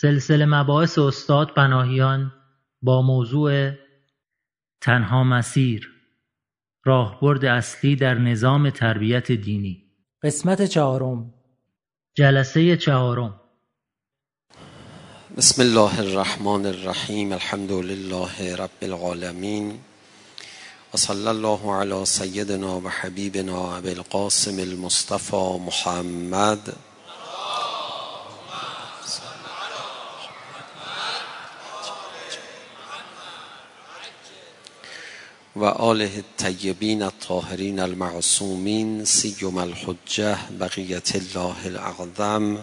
سلسله مباحث استاد پناهیان با موضوع تنها مسیر راهبرد اصلی در نظام تربیت دینی. قسمت چهارم. جلسه چهارم. بسم الله الرحمن الرحیم الحمد لله رب العالمین و صلی الله علی سیدنا و حبیبنا ابی القاسم المصطفى محمد و آله الطیبین الطاهرین المعصومین سیم الحجه بقیت الله الاعظم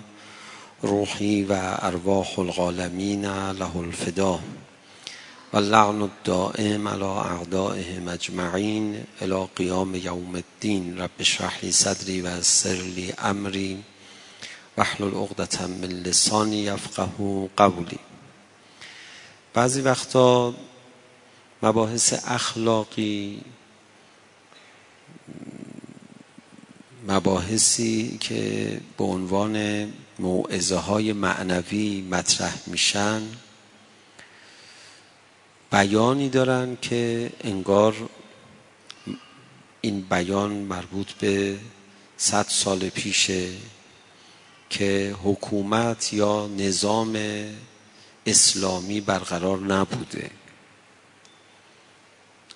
روحی و ارواح العالمین له الفدا و اللعن الدائم على اعدائهم اجمعین الى قیام یوم الدین. رب اشرح لی صدری و یسر لی امری واحلل عقدة من لسانی یفقه قولی. بعضی وقتا مباحث اخلاقی مباحثی که به عنوان موعظه های معنوی مطرح میشن بیانی دارن که انگار این بیان مربوط به صد سال پیشه که حکومت یا نظام اسلامی برقرار نبوده.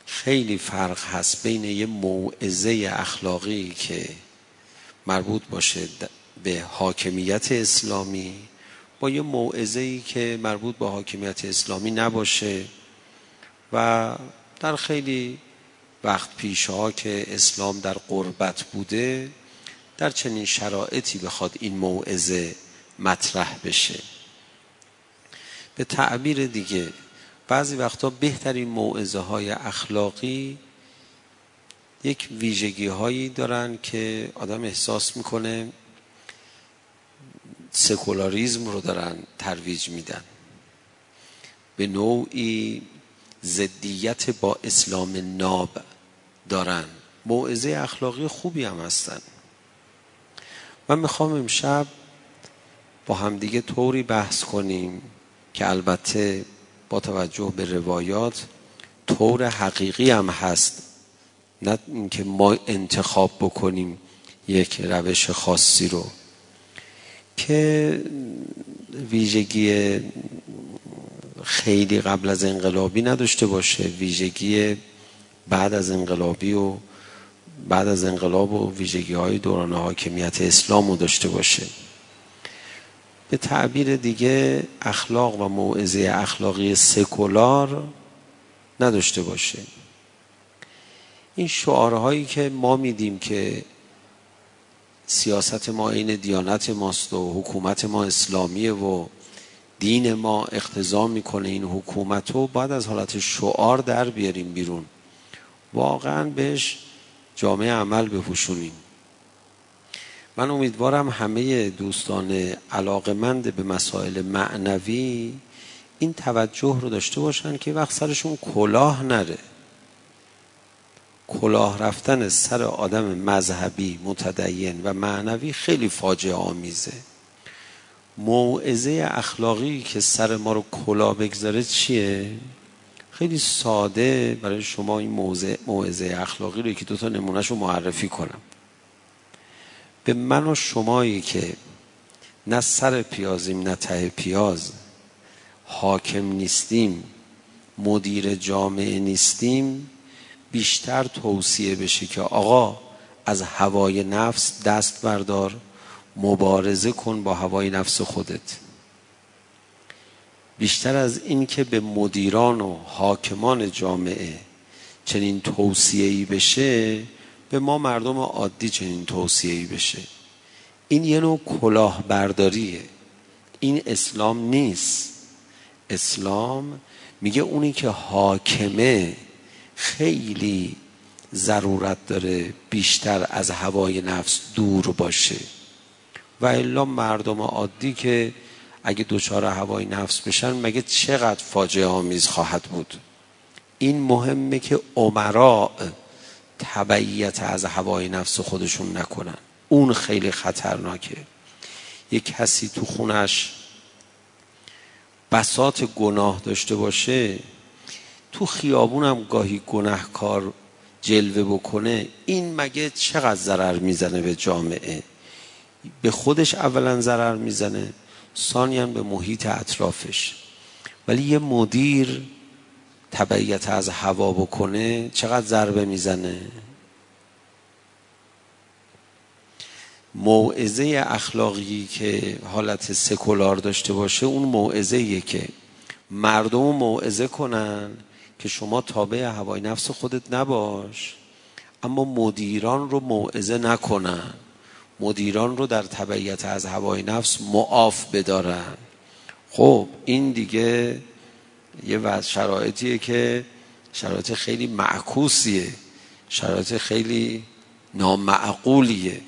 خیلی فرق هست بین یه موعظه اخلاقی که مربوط باشه به حاکمیت اسلامی با یه موعظه ای که مربوط به حاکمیت اسلامی نباشه و در خیلی وقت پیش ها که اسلام در قربت بوده در چنین شرایطی بخواد این موعظه مطرح بشه. به تعبیر دیگه بعضی وقتا بهترین موعظه های اخلاقی یک ویژگی هایی دارن که آدم احساس می‌کنه سکولاریزم رو دارن ترویج میدن. به نوعی زدیت با اسلام ناب دارن. موعظه اخلاقی خوبی هم هستن. من می‌خوام امشب با همدیگه طوری بحث کنیم که البته با توجه به روایات طور حقیقی هم هست. نه اینکه ما انتخاب بکنیم یک روش خاصی رو. که ویژگی خیلی قبل از انقلابی نداشته باشه. ویژگی بعد از انقلابی و بعد از انقلاب و ویژگی های دوران حاکمیت اسلام رو داشته باشه. به تعبیر دیگه اخلاق و موعظه اخلاقی سکولار نداشته باشه این شعارهایی که ما میدیم که سیاست ما این دیانت ماست و حکومت ما اسلامیه و دین ما اقتضا می‌کنه این حکومت رو باید از حالت شعار در بیاریم بیرون. واقعا بهش جامعه عمل بپوشونیم. من امیدوارم همه دوستان علاقمند به مسائل معنوی این توجه رو داشته باشن که وقت سرشون کلاه نره. کلاه رفتن سر آدم مذهبی متدین و معنوی خیلی فاجعه آمیزه. موعظه اخلاقی که سر ما رو کلاه بگذاره چیه؟ خیلی ساده برای شما این موعظه اخلاقی رو که دو تا نمونهش رو معرفی کنم. به من و شمایی که نه سر پیازیم نه ته پیاز حاکم نیستیم مدیر جامعه نیستیم بیشتر توصیه بشه که آقا از هوای نفس دست بردار مبارزه کن با هوای نفس خودت. بیشتر از این که به مدیران و حاکمان جامعه چنین توصیه‌ای بشه به ما مردم عادی چنین توصیه‌ای بشه. این یه نوع کلاهبرداریه. این اسلام نیست. اسلام میگه اونی که حاکمه خیلی ضرورت داره بیشتر از هوای نفس دور باشه. و الا مردم عادی که اگه دوچار هوای نفس بشن مگه چقدر فاجعه آمیز خواهد بود؟ این مهمه که عمراء تبعیت از هوای نفس خودشون نکنن. اون خیلی خطرناکه. یک کسی تو خونش بسات گناه داشته باشه تو خیابونم گاهی گناهکار جلوه بکنه این مگه چقدر ضرر می‌زنه به جامعه؟ به خودش اولا ضرر می‌زنه ثانیا به محیط اطرافش. ولی یه مدیر تبعیت از هوا بکنه چقدر ضربه می‌زنه؟ موعظه اخلاقی که حالت سکولار داشته باشه اون موعظه که مردم موعظه کنن که شما تابع هوای نفس خودت نباش اما مدیران رو موعظه نکنن. مدیران رو در تبعیت از هوای نفس معاف بدارن. خب این دیگه یه وضع شرایطیه که شرایط خیلی معکوسیه شرایط خیلی نامعقولیه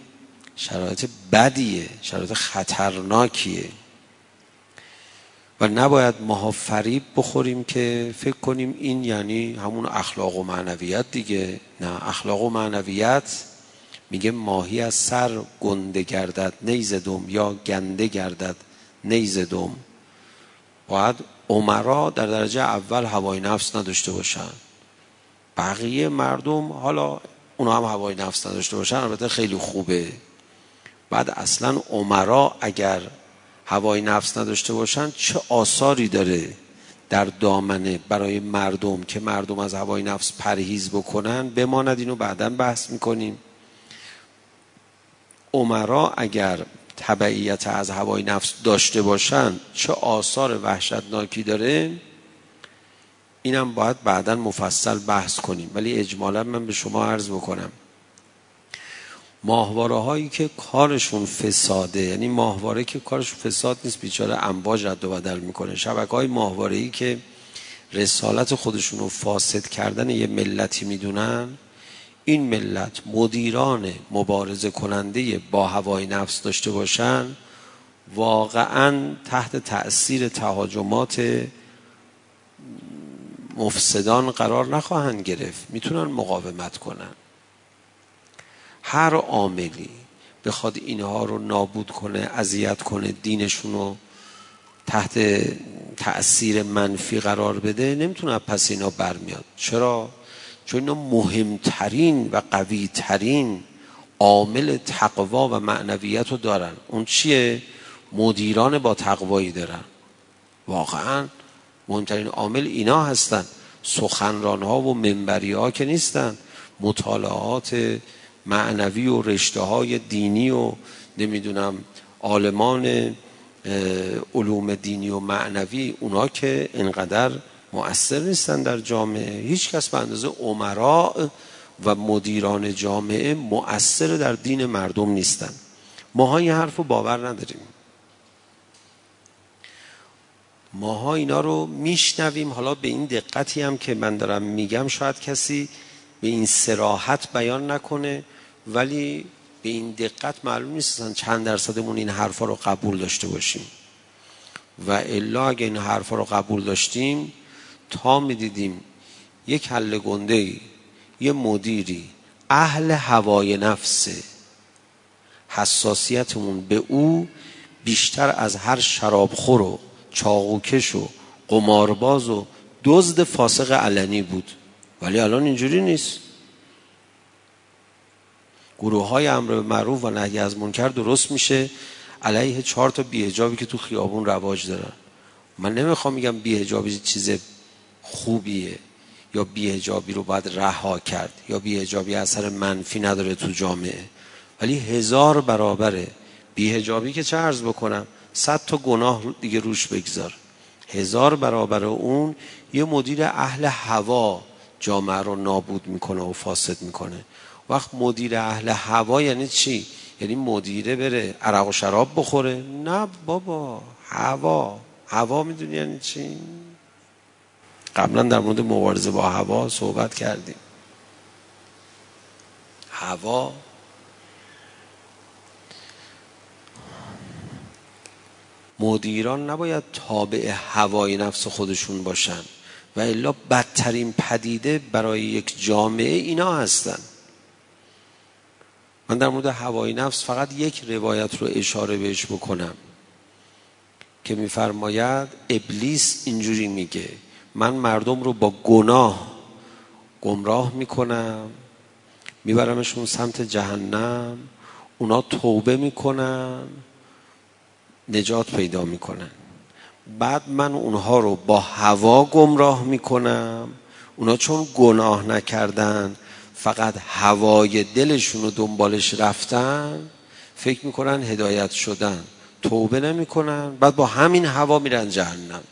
شرایط بدیه شرایط خطرناکیه. و نباید ماها فریب بخوریم که فکر کنیم این یعنی همون اخلاق و معنویت دیگه. نه اخلاق و معنویت میگه ماهی از سر گنده گردد نیزدم یا گنده گردد نیزدم باید عمرا در درجه اول هوای نفس نداشته باشن. بقیه مردم حالا اونا هم هوای نفس نداشته باشن البته خیلی خوبه. بعد اصلا عمرا اگر هوای نفس نداشته باشن چه آثاری داره در دامنه برای مردم که مردم از هوای نفس پرهیز بکنن؟ بماند اینو بعدا بحث می‌کنیم. عمرا اگر تبعیت از هوای نفس داشته باشن چه آثار وحشتناکی داره؟ اینم باید بعدا مفصل بحث کنیم. ولی اجمالا من به شما عرض بکنم. ماهواره هایی که کارشون فساده یعنی ماهواره که کارشون فساد نیست بیچاره انباج رد و بدل می‌کنه. شبکه های ماهواره ای که رسالت خودشون رو فاسد کردن یه ملتی می‌دونن این ملت مدیران مبارزه کننده با هوای نفس داشته باشن واقعا تحت تأثیر تهاجمات مفسدان قرار نخواهند گرفت. می‌تونن مقاومت کنن. هر عاملی بخواد اینها رو نابود کنه اذیت کنه دینشون رو تحت تأثیر منفی قرار بده نمی‌تونه پس اینا برمیاد. چرا؟ چون اینا مهمترین و قویترین عامل تقوا و معنویت رو دارن. اون چیه؟ مدیران با تقوایی دارن. واقعا مهمترین عامل اینا هستن. سخنران ها و منبری ها که نیستن. مطالعات معنوی و رشته های دینی و نمی‌دونم عالمان علوم دینی و معنوی اونا که انقدر مؤثر نیستن در جامعه. هیچ کس به اندازه عمراء و مدیران جامعه مؤثر در دین مردم نیستن. ماها این حرف رو باور نداریم. ماها اینا رو میشنویم. حالا به این دقتی هم که من دارم میگم شاید کسی به این سراحت بیان نکنه ولی به این دقت معلوم نیست چند درصدمون این حرفا رو قبول داشته باشیم. و الا اگه این حرفا رو قبول داشتیم تا می‌دیدیم یک حل گنده ای یه مدیری اهل هوای نفسه حساسیتمون به او بیشتر از هر شرابخور و چاقوکش و قمارباز و دزد فاسق علنی بود. ولی الان اینجوری نیست. گروه های امر معروف و نهی از منکر درست میشه. علیه چهار تا بیهجابی که تو خیابون رواج دارن. من نمی‌خوام میگم بیهجابی چیز خوبیه یا بیهجابی رو باید رها کرد یا بیهجابی اثر منفی نداره تو جامعه. ولی هزار برابره. بیهجابی که چه عرض بکنم؟ صد تا گناه دیگه روش بگذار. هزار برابر اون یه مدیر اهل هوا جامعه رو نابود می‌کنه و فاسد می‌کنه. وقت مدیر اهل هوا یعنی چی؟ یعنی مدیره بره عرق و شراب بخوره؟ نه بابا هوا. هوا می‌دونی یعنی چی؟ قبلا در مورد مبارزه با هوا صحبت کردیم. هوا مدیران نباید تابع هوای نفس خودشون باشن و الا بدترین پدیده برای یک جامعه اینا هستن. من در مورد هوای نفس فقط یک روایت رو اشاره بهش بکنم که میفرماید ابلیس اینجوری میگه من مردم رو با گناه گمراه می‌کنم میبرمشون سمت جهنم اونا توبه می‌کنن نجات پیدا می‌کنن. بعد من اونها رو با هوا گمراه می‌کنم. اونا چون گناه نکردن فقط هوای دلشون رو دنبالش رفتن فکر می‌کنن هدایت شدن. توبه نمی‌کنن بعد با همین هوا میرن جهنم.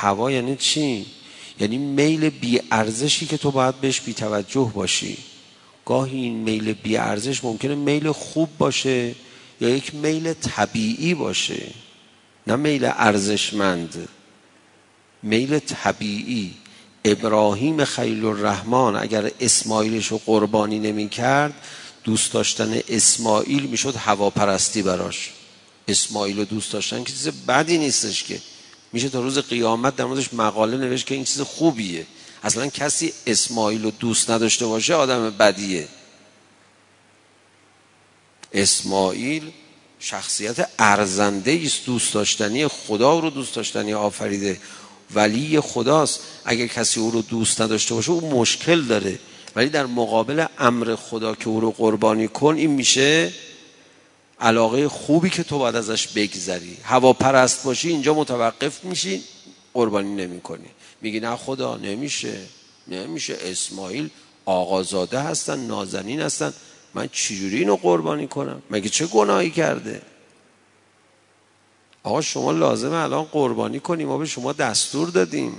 هوا یعنی چی؟ یعنی میل بی ارزشی که تو باید بهش بی توجه باشی. گاهی این میل بی ارزش ممکنه میل خوب باشه یا یک میل طبیعی باشه. نه میل ارزشمند. میل طبیعی. ابراهیم خیل الرحمن اگر اسماعیلش رو قربانی نمی کرد دوست داشتن اسماعیل می‌شد هواپرستی براش. اسماعیل رو دوست داشتن که چیز بدی نیستش که. میشه تا روز قیامت در موردش مقاله نوشت که این چیز خوبیه. اصلا کسی اسماعیل رو دوست نداشته باشه آدم بدیه. اسماعیل شخصیت ارزنده است دوست داشتنی خدا رو دوست داشتنی آفریده. ولی خداست. اگر کسی او رو دوست نداشته باشه او مشکل داره. ولی در مقابل امر خدا که او رو قربانی کن این میشه علاقه خوبی که تو باید ازش بگذری. هوا پرست باشی اینجا متوقف میشی قربانی نمی کنی میگی نه خدا نمیشه. نمیشه. اسماعیل آقازاده هستن نازنین هستن. من چجوری اینو قربانی کنم؟ مگه چه گناهی کرده؟ آقا شما لازمه الان قربانی کنیم ما به شما دستور دادیم.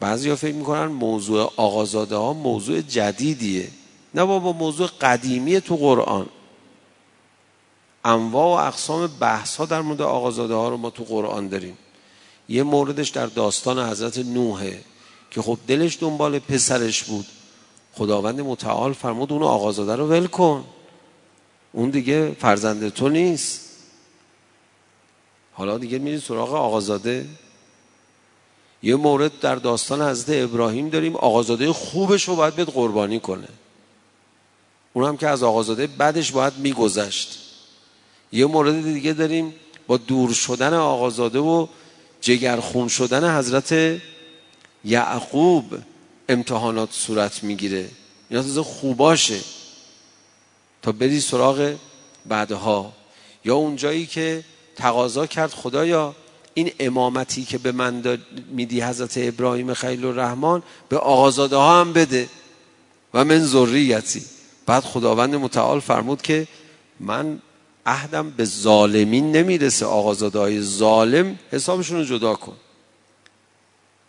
بعضی ها فکر می‌کنن موضوع آقازاده ها موضوع جدیدیه. نه بابا موضوع قدیمی تو قرآن. انواع و اقسام بحث ها در مورد آقازاده ها رو ما تو قرآن داریم. یه موردش در داستان حضرت نوحه که خب دلش دنبال پسرش بود. خداوند متعال فرمود اون آقازاده رو ول کن. اون دیگه فرزند تو نیست. حالا دیگه میری سراغ آقازاده. یه مورد در داستان حضرت ابراهیم داریم. آقازاده خوبش رو باید بهت قربانی کنه. اونم که از آقازاده بعدش باید میگذشت. یه مورد دیگه داریم با دور شدن آقازاده و جگرخون شدن حضرت یعقوب امتحانات صورت می‌گیره. اینا تازه خوباشه. تا بری سراغ بعدها. یا اونجایی که تقاضا کرد خدایا این امامتی که به من میدی حضرت ابراهیم خیل الرحمن به آقازاده ها هم بده. و من ذریتی. بعد خداوند متعال فرمود که من عهدم به ظالمین نمی‌رسه. آقازاده های ظالم حسابشون رو جدا کن.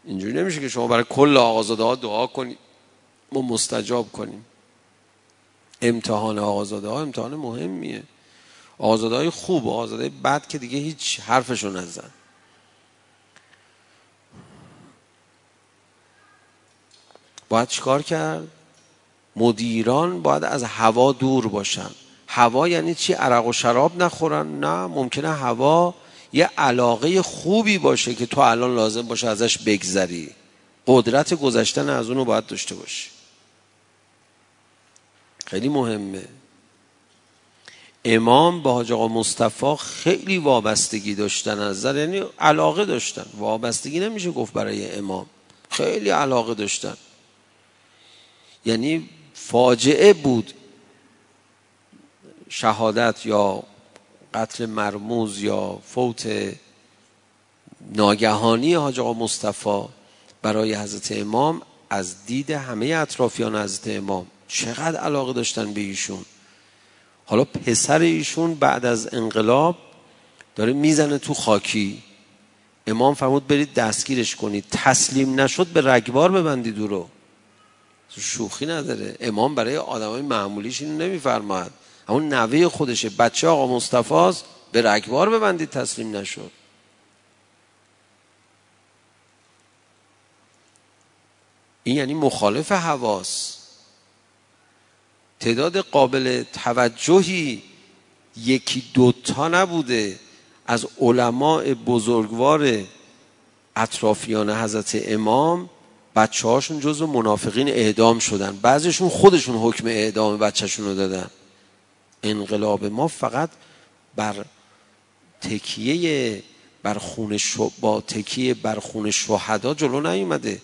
اینجوری نمیشه که شما برای کل آقازاده ها دعا کنید ما مستجاب کنیم. امتحان آقازاده ها امتحان مهمیه. آقازاده های خوب آقازاده بد که دیگه هیچ حرفشو نزن. باید چیکار کرد؟ مدیران باید از هوا دور باشن. هوا یعنی چی؟ عرق و شراب نخورن؟ نه ممکنه هوا یه علاقه خوبی باشه که تو الان لازم باشه ازش بگذری. قدرت گذشتن از اونو باید داشته باشی. خیلی مهمه. امام به حاج آقا مصطفی خیلی وابستگی داشتن از نظر یعنی علاقه داشتن. وابستگی نمیشه گفت برای امام. خیلی علاقه داشتن. یعنی فاجعه بود. شهادت یا قتل مرموز یا فوت ناگهانی حاج آقا مصطفی برای حضرت امام از دید همه اطرافیان حضرت امام چقدر علاقه داشتن به ایشون. حالا پسر ایشون بعد از انقلاب داره می‌زنه تو خاکی. امام فرمود برید دستگیرش کنید. تسلیم نشد به رگبار ببندید او رو. شوخی نداره. امام برای آدمای معمولیش اینو نمیفرماد همون نوه خودشه. بچه آقا مصطفی به رگبار ببندید تسلیم نشد این یعنی مخالف حواس. تعداد قابل توجهی یکی دوتا نبوده. از علماء بزرگوار اطرافیان حضرت امام بچه هاشون جزو منافقین اعدام شدن. بعضیشون خودشون حکم اعدام بچهشون رو دادن. انقلاب ما فقط بر تکیه بر خون با تکیه بر خون شهدا جلو نیومده.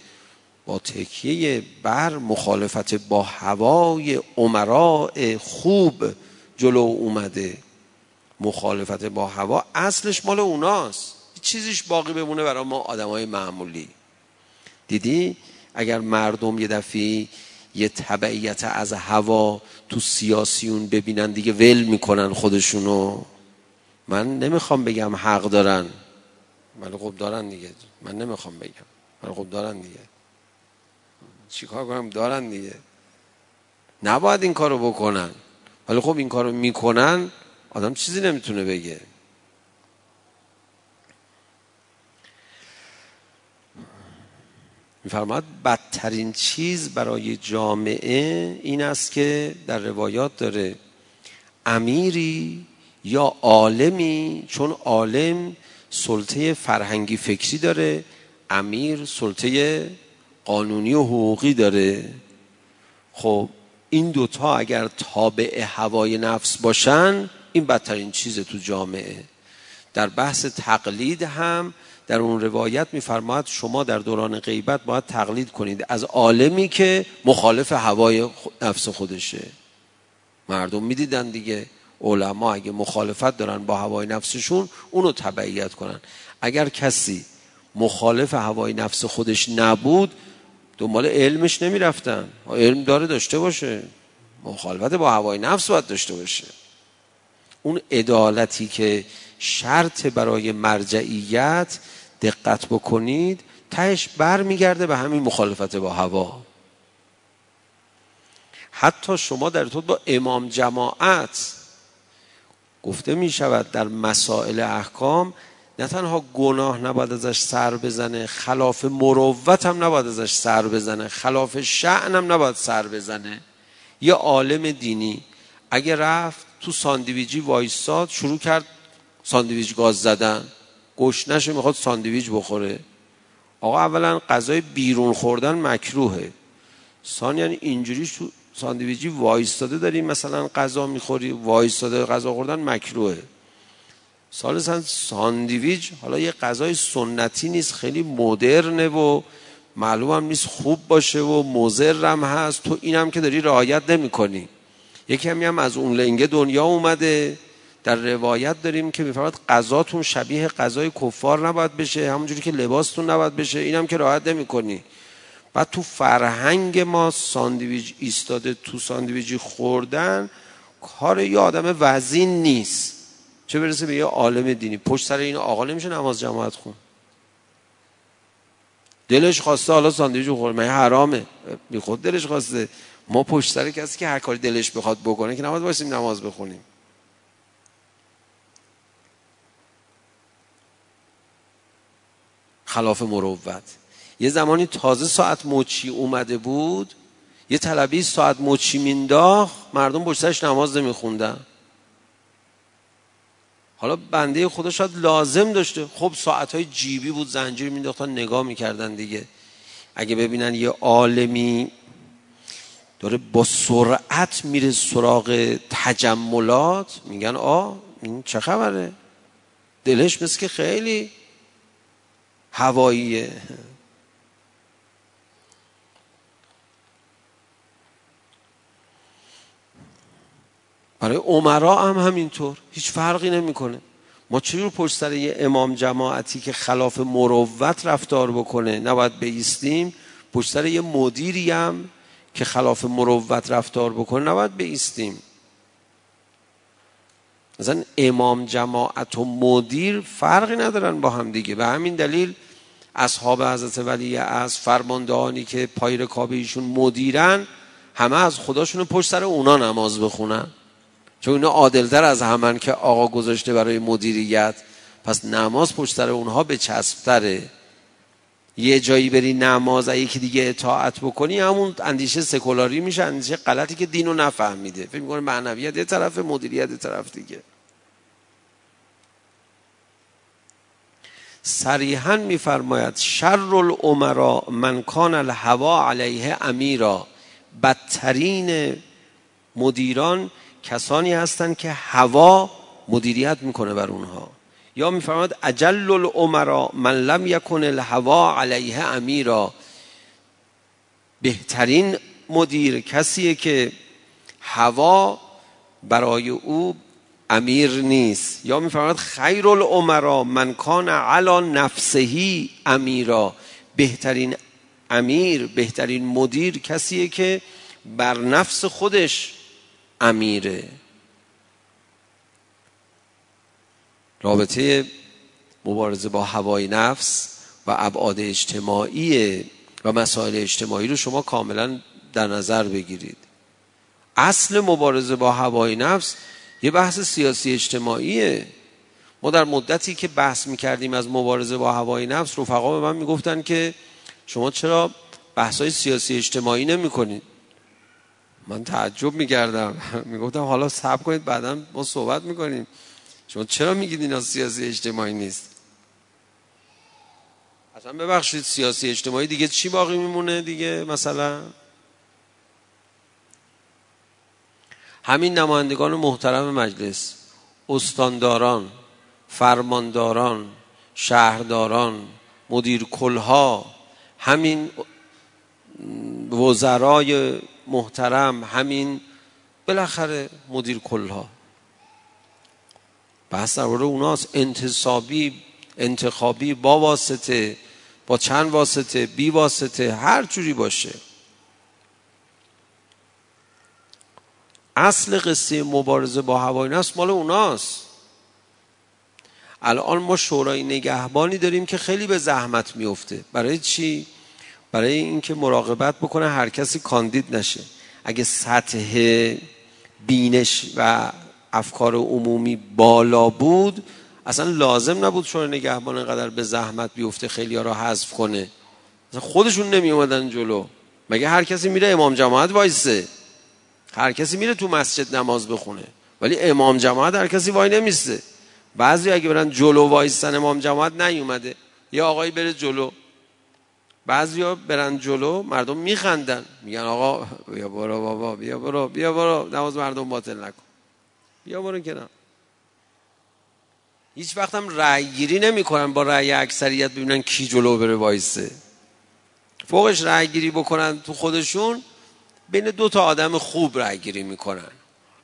با تکیه بر مخالفت با هوای عمراء خوب جلو اومده. مخالفت با هوا اصلش مال اوناست. چیزیش باقی بمونه برای ما آدمای معمولی. دیدی؟ اگر مردم یه دفعه یه تبعیت از هوا تو سیاسیون ببینن دیگه ول می‌کنن خودشونو. من نمی‌خوام بگم حق دارن. من خب دارن دیگه. من نمی‌خوام بگم. من خب دارن دیگه. چیکار کنم؟ دارن دیگه. نباید این کارو بکنن. ولی خب این کارو می‌کنن آدم چیزی نمی‌تونه بگه. میفرماد بدترین چیز برای جامعه این است که در روایات داره امیری یا عالمی چون عالم سلطه فرهنگی فکری داره امیر سلطه قانونی و حقوقی داره. خب این دوتا اگر تابع هوای نفس باشن این بدترین چیز تو جامعه. در بحث تقلید هم در اون روایت میفرماید شما در دوران غیبت باید تقلید کنید از عالمی که مخالف هوای نفس خودشه. مردم می‌دیدن دیگه علما اگه مخالفت دارن با هوای نفسشون اونو تبعیت کنن. اگر کسی مخالف هوای نفس خودش نبود دنبال علمش نمی‌رفتن. علم داره داشته باشه. مخالفت با هوای نفس باید داشته باشه. اون عدالتی که شرط برای مرجعیت دقت بکنید تهش بر میگرده به همین مخالفت با هوا. حتی شما در تو با امام جماعت گفته می شود در مسائل احکام نه تنها گناه نباید ازش سر بزنه خلاف مروت هم نباید ازش سر بزنه خلاف شأن هم نباید سر بزنه. یه عالم دینی اگه رفت تو ساندویجی وایستاد شروع کرد ساندویج گاز زدن. گشنش می‌خواد ساندویج بخوره. آقا اولا غذای بیرون خوردن مکروهه. یعنی اینجوری ساندویجی وایستاده داریم مثلا غذا می‌خوری وایستاده غذا خوردن مکروهه. سال ساندویج حالا یه غذای سنتی نیست خیلی مدرنه و معلوم هم نیست خوب باشه و مضرم هست. تو اینم که داری رعایت نمی کنی یکی همی هم از اون لنگه دنیا اومده. در روایت داریم که میفرماد غذاتون شبیه غذای کفار نباید بشه همونجوری که لباستون نباید بشه اینم که رعایت نمی کنی بعد تو فرهنگ ما ساندویج ایستاده تو ساندویجی خوردن کار یه آدم وزین نیست. چه برسه به یه عالم دینی. پشت سر این آقا نمیشه نماز جماعت خوند. دلش خواسته حالا ساندویج خورد. من حرامه. بی خود دلش خواسته. ما پشت سر کسی که هر کاری دلش بخواد بکنه که نماز باشیم نماز بخونیم. خلاف مروت. یه زمانی تازه ساعت موچی اومده بود یه طلبی ساعت موچی مینداخت مردم پشتش نماز نمیخوندن. حالا بنده خدا شاید لازم داشته. خب ساعت های جیبی بود زنجیر مینداختن نگاه می‌کردن دیگه. اگه ببینن یه عالمی داره با سرعت میره سراغ تجملات میگن آ این چه خبره؟ دلش مثل که خیلی هواییه برای عمرا هم همینطور. هیچ فرقی نمی‌کنه. ما چجور پشت سر یه امام جماعتی که خلاف مروت رفتار بکنه نباید بیستیم؟ پشت سر یه مدیری هم که خلاف مروت رفتار بکنه نباید بیستیم. مثلا امام جماعت و مدیر فرقی ندارن با هم دیگه. به همین دلیل اصحاب حضرت ولی از فرماندهانی که پای رکاب ایشون مدیرن همه از خداشون پشت سر اونا نماز بخونن. چون اینا عادلتر از همن که آقا گذاشته برای مدیریت پس نماز پشت سر اونها به چسبتره یه جایی بری نماز یکی دیگه اطاعت بکنی همون اندیشه سکولاری میشه اندیشه غلطی که دینو نفهمیده. فکر می‌کنه معنویت یه طرف مدیریت یه طرف دیگه. صریحا میفرماید شر الامرا من کان الهوا علیه امیرا. بدترین مدیران کسانی هستند که هوا مدیریت می‌کنه بر اونها. یا میفرماد اجل الامرا من لم یکن الهوا علیه امیرا. بهترین مدیر کسیه که هوا برای او امیر نیست. یا میفرماد خیر الامرا من کان علا نفسهی امیرا. بهترین امیر بهترین مدیر کسیه که بر نفس خودش امیره. رابطه مبارزه با هوای نفس و ابعاد اجتماعی و مسائل اجتماعی رو شما کاملا در نظر بگیرید. اصل مبارزه با هوای نفس یه بحث سیاسی اجتماعیه. ما در مدتی که بحث می‌کردیم از مبارزه با هوای نفس رفقا به من می‌گفتن که شما چرا بحث های سیاسی اجتماعی نمی کنید من تعجب می‌کردم. می‌گفتم حالا صبر کنید بعدا ما صحبت می‌کنیم. شما چرا میگید اینا سیاسی اجتماعی نیست؟ اصلا ببخشید سیاسی اجتماعی دیگه چی باقی میمونه دیگه؟ مثلا همین نمایندگان محترم مجلس استانداران فرمانداران شهرداران مدیر کلها همین وزرای محترم همین بالاخره مدیر کلها بحث درباره اوناست. انتصابی انتخابی با واسطه با چند واسطه بی واسطه هر جوری باشه. اصل قصه مبارزه با هوای نفس مال اوناست. الان ما شورای نگهبانی داریم که خیلی به زحمت میفته برای چی؟ برای اینکه مراقبت بکنه هر کسی کاندید نشه. اگه سطح بینش و افکار عمومی بالا بود اصلا لازم نبود شورای نگهبان انقدر به زحمت بیفته خیلی ها را حذف کنه. اصلا خودشون نمی اومدن جلو. مگه هر کسی میره امام جماعت وایسه؟ هر کسی میره تو مسجد نماز بخونه. ولی امام جماعت هر کسی وای نمیسته. بعضی اگه برن جلو وایستن امام جماعت نیومده. یا آقایی بره جلو. بعضی ها برن جلو مردم میخندن. میگن آقا بیا برو بابا بیا برو بیا برو. نماز مردم باطل نکن. بیا برو کنار. هیچ وقت هم رأی گیری نمی کنن با رأی اکثریت ببینن کی جلو بره وایسه. فوقش رأی گیری بکنن تو خودشون. بین دو تا آدم خوب رأی گیری می‌کنن.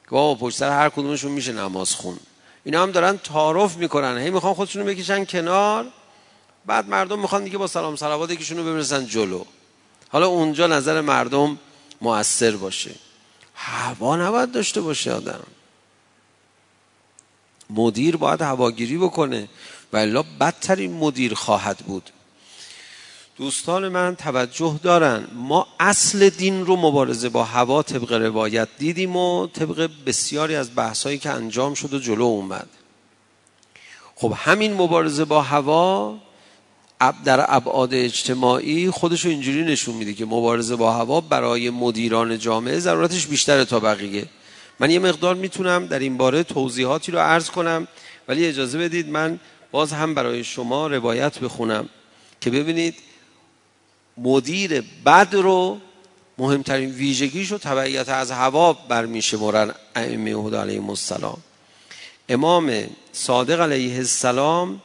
که بابا پشت سر هر کدومشون میشه نماز خون. اینا هم دارن تعارف می‌کنن. هی می‌خوان خودشونو بکشن کنار. بعد مردم می‌خوان دیگه با سلام صلوات یکیشونو ببرسن جلو. حالا اونجا نظر مردم مؤثر باشه. هوا نباید داشته باشه آدم. مدیر باید هواگیری بکنه. و بدترین مدیر خواهد بود. دوستان من توجه دارن. ما اصل دین رو مبارزه با هوا طبق روایت دیدیم و طبق بسیاری از بحثایی که انجام شد و جلو اومد. خب همین مبارزه با هوا در ابعاد اجتماعی خودش رو اینجوری نشون میده که مبارزه با هوا برای مدیران جامعه ضرورتش بیشتره تا بقیه. من یه مقدار می‌تونم در این باره توضیحاتی رو عرض کنم ولی اجازه بدید من باز هم برای شما روایت بخونم که ببینید مدیر بد رو مهمترین ویژگیش رو تبعیت از هوا برمیشه مرن ائمه هدا علیه السلام. امام صادق علیه السلام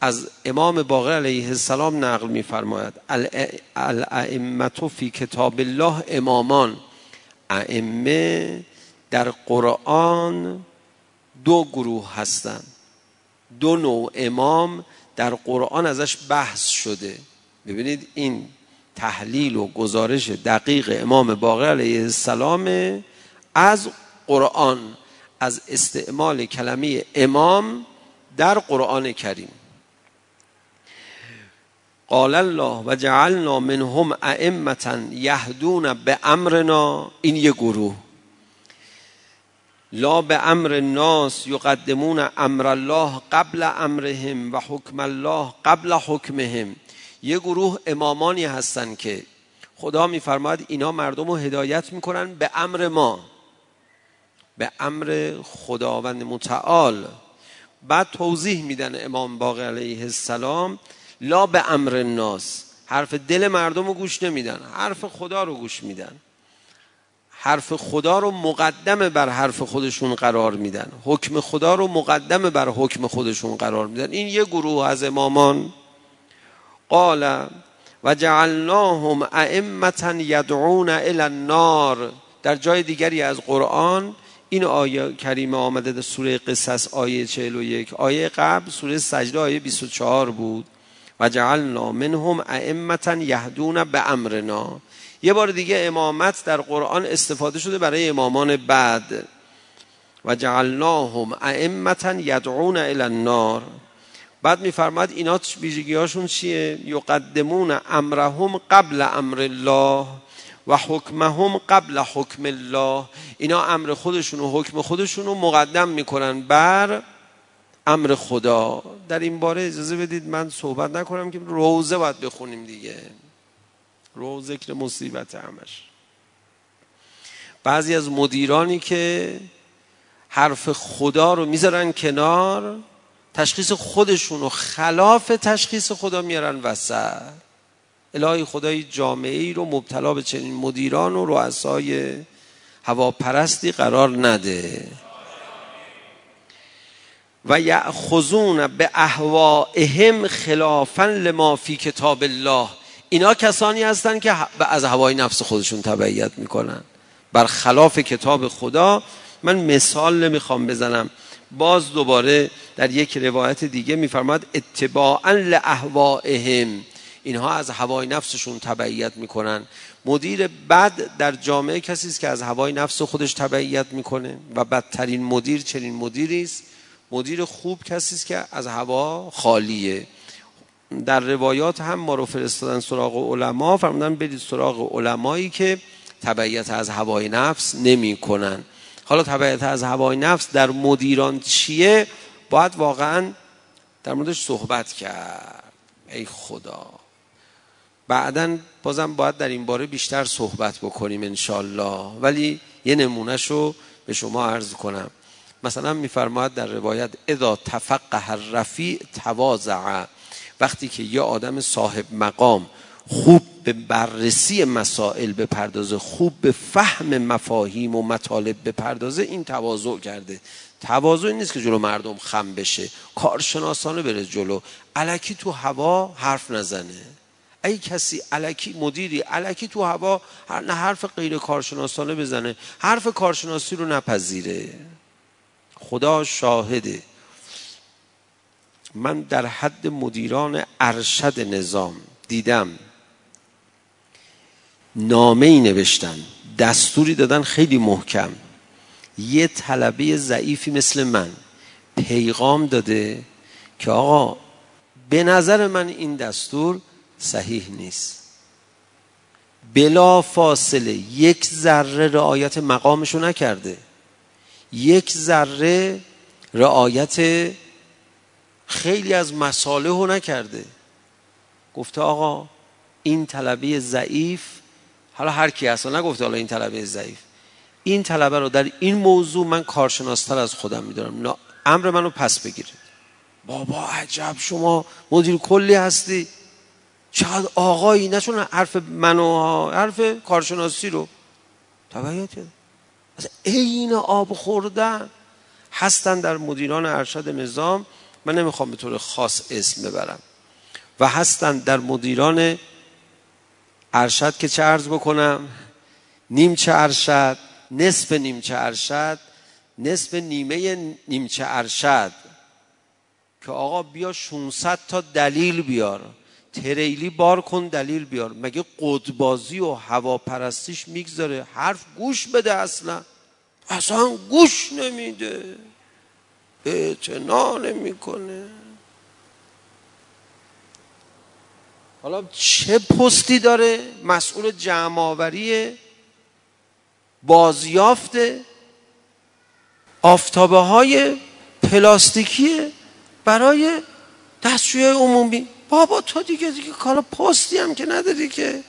از امام باقر علیه السلام نقل میفرماید. الائمه فی کتاب الله امامان. ائمه در قرآن دو گروه هستند دو نوع امام در قرآن ازش بحث شده. ببینید این تحلیل و گزارش دقیق امام باقر علیه السلام از قرآن از استعمال کلمه امام در قرآن کریم. قال الله و جعلنا منهم ائمه یهدون به امرنا این یه گروه. لا به امر الناس یقدمون امر الله قبل امرهم و حکم الله قبل حکمهم. یه گروه امامانی هستن که خدا میفرماید اینا مردم رو هدایت می‌کنن به امر ما به امر خداوند متعال. بعد توضیح میدن امام باقر علیه السلام لا به امر الناس. حرف دل مردم رو گوش نمیدن حرف خدا رو گوش میدن. حرف خدا رو مقدم بر حرف خودشون قرار میدن. حکم خدا رو مقدم بر حکم خودشون قرار میدن. این یه گروه از امامان. قال و جعلناهم ائمه یدعون الی النار. در جای دیگری از قرآن این آیه کریمه آمده در سوره قصص آیه 41 آیه قبل سوره سجده آیه 24 بود. و جعلنا منهم ائمه یهدون به امرنا. یه بار دیگه امامت در قرآن استفاده شده برای امامان بعد. و جعلناهم ائمه یدعون الی النار. بعد میفرماد اینا ویژگی هاشون چیه؟ یقدمون امرهم قبل امر الله و حکمهم قبل حکم الله. اینا امر خودشون و حکم خودشون رو مقدم می‌کنن بر امر خدا. در این باره اجازه بدید من صحبت نکنم که روزه باید بخونیم دیگه. رو ذکر مصیبت همش. بعضی از مدیرانی که حرف خدا رو می‌ذارن کنار تشخیص خودشون و خلاف تشخیص خدا میارن وسط. الهی خدای جامعه ای رو مبتلا به چنین مدیران و رؤسای هواپرستی قرار نده. و یأخذون به اهوائهم خلافا لما فی کتاب الله. اینا کسانی هستند که از هوای نفس خودشون تبعیت می‌کنن. بر خلاف کتاب خدا. من مثال نمی‌خوام بزنم. باز دوباره در یک روایت دیگه میفرماد اتباعا لاهوائهم اینها از هوای نفسشون تبعیت می‌کنن. مدیر بد در جامعه کسی است که از هوای نفس خودش تبعیت می‌کنه و بدترین مدیر چنین مدیری است. مدیر خوب کسی است که از هوا خالیه. در روایات هم ما رو فرستادن سراغ علما فرمودن برید سراغ علمایی که تبعیت از هوای نفس نمی کنن حالا تبعیت از هوای نفس در مدیران چیه؟ باید واقعا در موردش صحبت کرد. ای خدا. بعدا بازم باید در این باره بیشتر صحبت بکنیم انشالله ولی یه نمونهش رو به شما عرض کنم. مثلا میفرماید در روایت اذا تفقه الرفیع تواضع وقتی که یه آدم صاحب مقام خوب به بررسی مسائل بپردازه خوب به فهم مفاهیم و مطالب بپردازه این تواضع کرده. تواضع نیست که جلو مردم خم بشه. کارشناسانه بره جلو. علکی تو هوا حرف نزنه. ای کسی علکی مدیری علکی تو هوا نه حرف غیر کارشناسانه بزنه. حرف کارشناسی رو نپذیره. خدا شاهده. من در حد مدیران ارشد نظام دیدم نامه ای نوشتن. دستوری دادن خیلی محکم. یه طلبه ضعیفی مثل من پیغام داده که آقا به نظر من این دستور صحیح نیست. بلا فاصله یک ذره رعایت مقامشو نکرده. یک ذره رعایت خیلی از مصالح رو نکرده. گفته آقا این طلبه ضعیف حالا هر کی اصلا نگفته حالا این طلبه ضعیف. این طلبه رو در این موضوع من کارشناستر از خودم میدارم. امر منو پس بگیرید. بابا عجب شما. مدیر کلی هستی. چقدر آقایی. نه چون حرف منو حرف کارشناسی رو. تبعیت کرده این آب خوردن هستن در مدیران ارشد نظام. من نمی‌خوام به طور خاص اسم ببرم. و هستند در مدیران ارشد که چه عرض بکنم؟ نیمچه ارشد نصف نیمچه ارشد نصف نیمه نیمچه ارشد. که آقا بیا 600 تا دلیل بیار. تریلی بار کن دلیل بیار. مگه قدبازی و هواپرستیش می‌گذاره؟ حرف گوش بده اصلا. اصلا گوش نمیده. اعتنا نمی‌کنه. حالا چه پستی داره؟ مسئول جمع بازیافت آفتابه های پلاستیکی برای دستشوی عمومی. بابا تو دیگه دیگه کالا پستی هم که نداری که.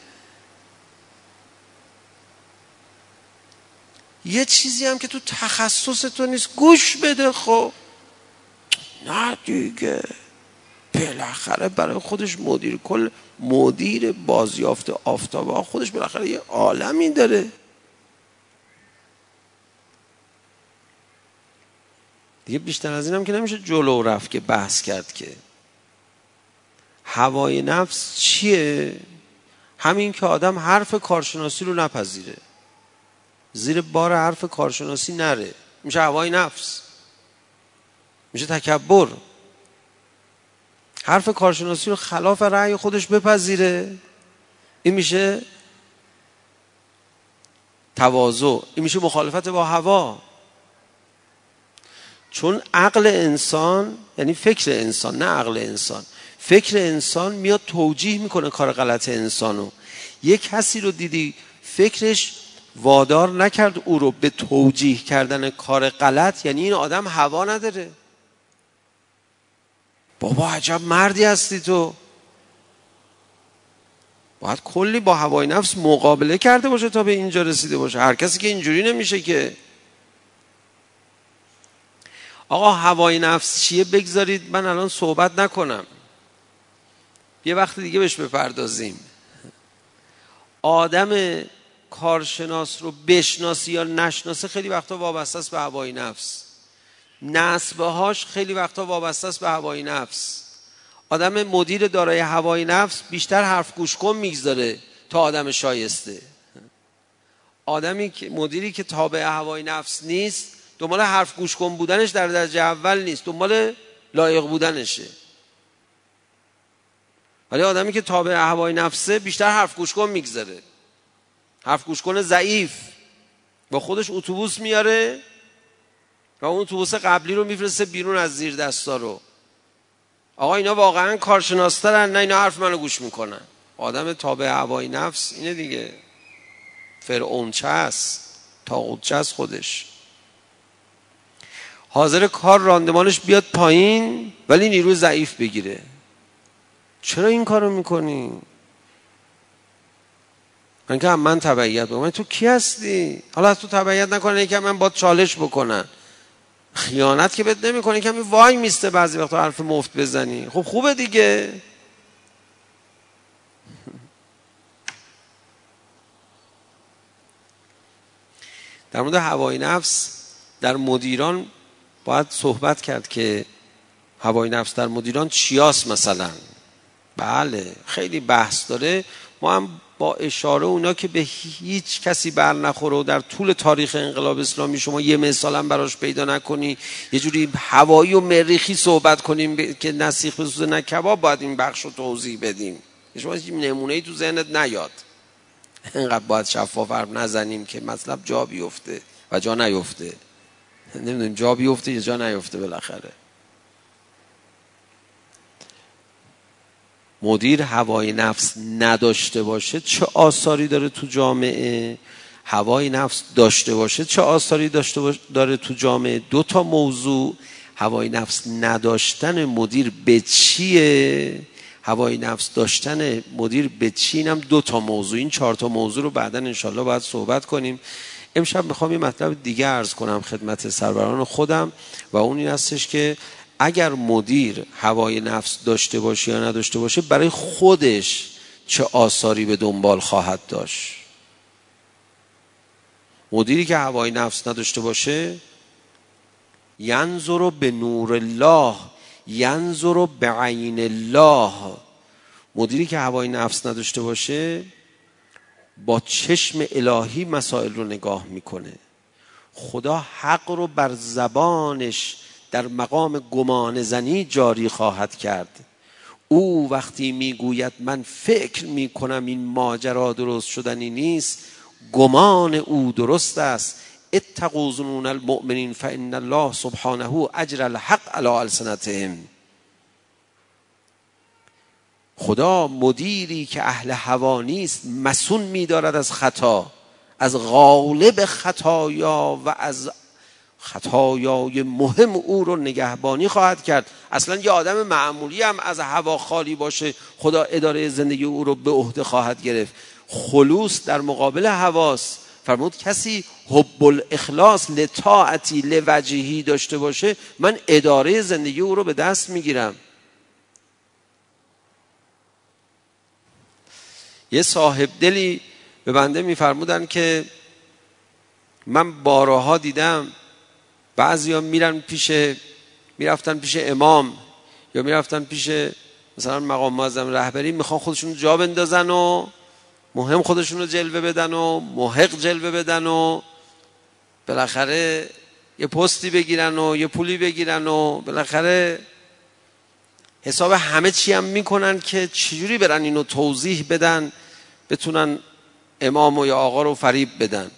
یه چیزی هم که تو تخصص تو نیست. گوش بده خب. نه دیگه. بالاخره برای خودش مدیر کل مدیر بازیافت آفتابه. ها خودش بالاخره یه عالمی داره. دیگه بیشتر از اینم که نمیشه جلو رفت که بحث کرد که هوای نفس چیه؟ همین که آدم حرف کارشناسی رو نپذیره. زیر بار حرف کارشناسی نره. میشه هوای نفس. میشه تکبر. حرف کارشناسی رو خلاف رأی خودش بپذیره. این میشه تواضع. این میشه مخالفت با هوا. چون عقل انسان یعنی فکر انسان نه عقل انسان. فکر انسان میاد توجیه می‌کنه کار غلط انسانو. یک کسی رو دیدی فکرش وادار نکرد او رو به توجیه کردن کار غلط یعنی این آدم هوا نداره. بابا عجب مردی هستی تو. باید کلی با هوای نفس مقابله کرده باشه تا به اینجا رسیده باشه. هر کسی که اینجوری نمیشه که. آقا هوای نفس چیه؟ بگذارید من الان صحبت نکنم. یه وقت دیگه بهش بپردازیم. آدم کارشناس رو بشناسی یا نشناسه خیلی وقتا وابسته است به هوای نفس. هاش خیلی وقتا وابسته است به هوای نفس. آدم مدیر دارای هوای نفس بیشتر حرف گوش کن می‌گذاره تا آدم شایسته. آدمی که مدیری که تابع هوای نفس نیست دنبال حرف گوش کن بودنش در درجه اول نیست دنبال لایق بودنشه. ولی آدمی که تابع هوای نفسه بیشتر حرف گوش کن می‌گذاره. حرف گوش کن ضعیف. با خودش اتوبوس میاره و اون اتوبوس قبلی رو میفرسته بیرون از زیر دستا رو. آقا اینا واقعا کارشناسترن نه اینا حرف منو گوش می‌کنن. آدم تابع هوای نفس اینه دیگه. فرعونچه است تاقودچه است خودش. حاضر کار راندمانش بیاد پایین ولی نیروی ضعیف بگیره. چرا این کارو می‌کنی؟ من که من تبعیت بکنم تو کی هستی؟ حالا از تو تبعیت نکنه که من با چالش بکنن. خیانت که بد نمی‌کنه کمی وای میسته بعضی وقتا حرف مفت بزنی. خب خوبه دیگه. در مورد هوای نفس در مدیران باید صحبت کرد که هوای نفس در مدیران چیاس مثلا؟ بله خیلی بحث داره. ما هم با اشاره اونا که به هیچ کسی بر نخوره و در طول تاریخ انقلاب اسلامی شما یه مثال هم براش پیدا نکنی یه جوری هوایی و مریخی صحبت کنیم که نسیخ بسوزه نه کباب باید این بخش رو توضیح بدیم. شما نمونه ای تو ذهنت نیاد. اینقدر باید شفاف حرف نزنیم که مطلب جا بیفته و جا نیفته. نمی‌دونیم جا بیفته یا جا نیفته بالاخره. مدیر هوای نفس نداشته باشه چه آثاری داره تو جامعه؟ هوای نفس داشته باشه چه آثاری داشته داره تو جامعه؟ دو تا موضوع هوای نفس نداشتن مدیر به چیه؟ هوای نفس داشتن مدیر به چی؟ هم دو تا موضوع این چهار تا موضوع رو بعدا انشالله باید صحبت کنیم. امشب می‌خوام یه مطلب دیگه ارز کنم خدمت سروران خودم و اون این هستش که اگر مدیر هوای نفس داشته باشه یا نداشته باشه برای خودش چه آثاری به دنبال خواهد داشت؟ مدیری که هوای نفس نداشته باشه ینظر به نور الله ینظر به عین الله. مدیری که هوای نفس نداشته باشه با چشم الهی مسائل رو نگاه می‌کنه. خدا حق رو بر زبانش در مقام گمان زنی جاری خواهد کرد. او وقتی می‌گوید من فکر می‌کنم این ماجرا درست شدنی نیست گمان او درست است. اتقوا ظنون المؤمنین فان الله سبحانه اجر الحق علی السنتهم. خدا مدیری که اهل هوا نیست مسون میدارد از خطا از غالب خطایا و از خطایای مهم او رو نگهبانی خواهد کرد. اصلا یه آدم معمولی هم از هوا خالی باشه خدا اداره زندگی او رو به عهده خواهد گرفت. خلوص در مقابل حواس فرمود کسی حب الاخلاص لطاعتی لوجهی داشته باشه من اداره زندگی او رو به دست می‌گیرم. یه صاحب دلی به بنده میفرمودن که من بارها دیدم بعضیا میرن پیش می‌رفتن پیش امام یا می‌رفتن پیش مثلا مقام معظم رهبری می‌خوان خودشون جا بندازن و مهم خودشون رو جلوه بدن و محق جلوه بدن و بالاخره یه پستی بگیرن و یه پولی بگیرن و بالاخره حساب همه چی هم می‌کنن که چجوری برن اینو توضیح بدن بتونن امام و یا آقا رو فریب بدن.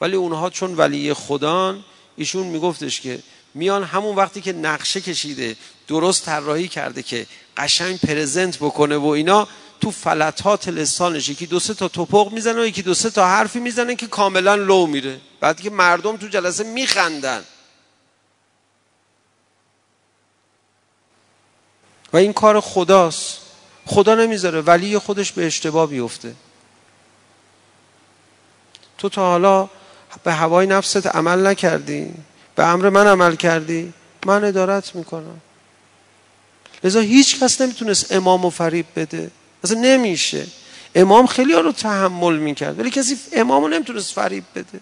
ولی اونها چون ولی خدان ایشون میگفتش که میان همون وقتی که نقشه کشیده درست طراحی کرده که قشنگ پرزنت بکنه و اینا تو فلتات لسانش یکی دو سه تا توپق می‌زنه و یکی دو سه تا حرفی می‌زنه که کاملا لو میره. بعد که مردم تو جلسه میخندن. و این کار خداست. خدا نمی‌ذاره ولی خودش به اشتباه بیفته. تو تا حالا به هوای نفست عمل نکردی؟ به امر من عمل کردی؟ من ادارت می‌کنم. لذا هیچ کس نمی‌تونست امام و فریب بده. اصلا نمیشه. امام خیلی ها رو تحمل می‌کرد ولی کسی امام رو نمی‌تونست فریب بده.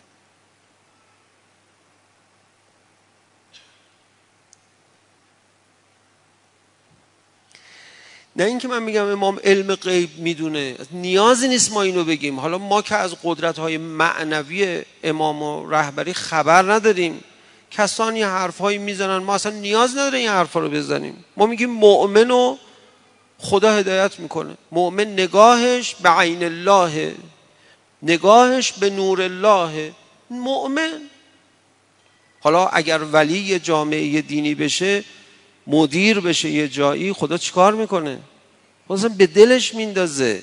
نه اینکه من میگم امام علم غیب می‌دونه. نیازی نیست ما اینو بگیم. حالا ما که از قدرت های معنوی امام و رهبری خبر نداریم. کسانی حرف هایی می‌زنن. ما اصلا نیاز نداره این حرف رو بزنیم. ما میگیم مؤمن و خدا هدایت می‌کنه. مؤمن نگاهش به عین الله. نگاهش به نور الله. مؤمن. حالا اگر ولی جامعه دینی بشه مدیر بشه یه جایی خدا چیکار می‌کنه؟ خدا به دلش میندازه.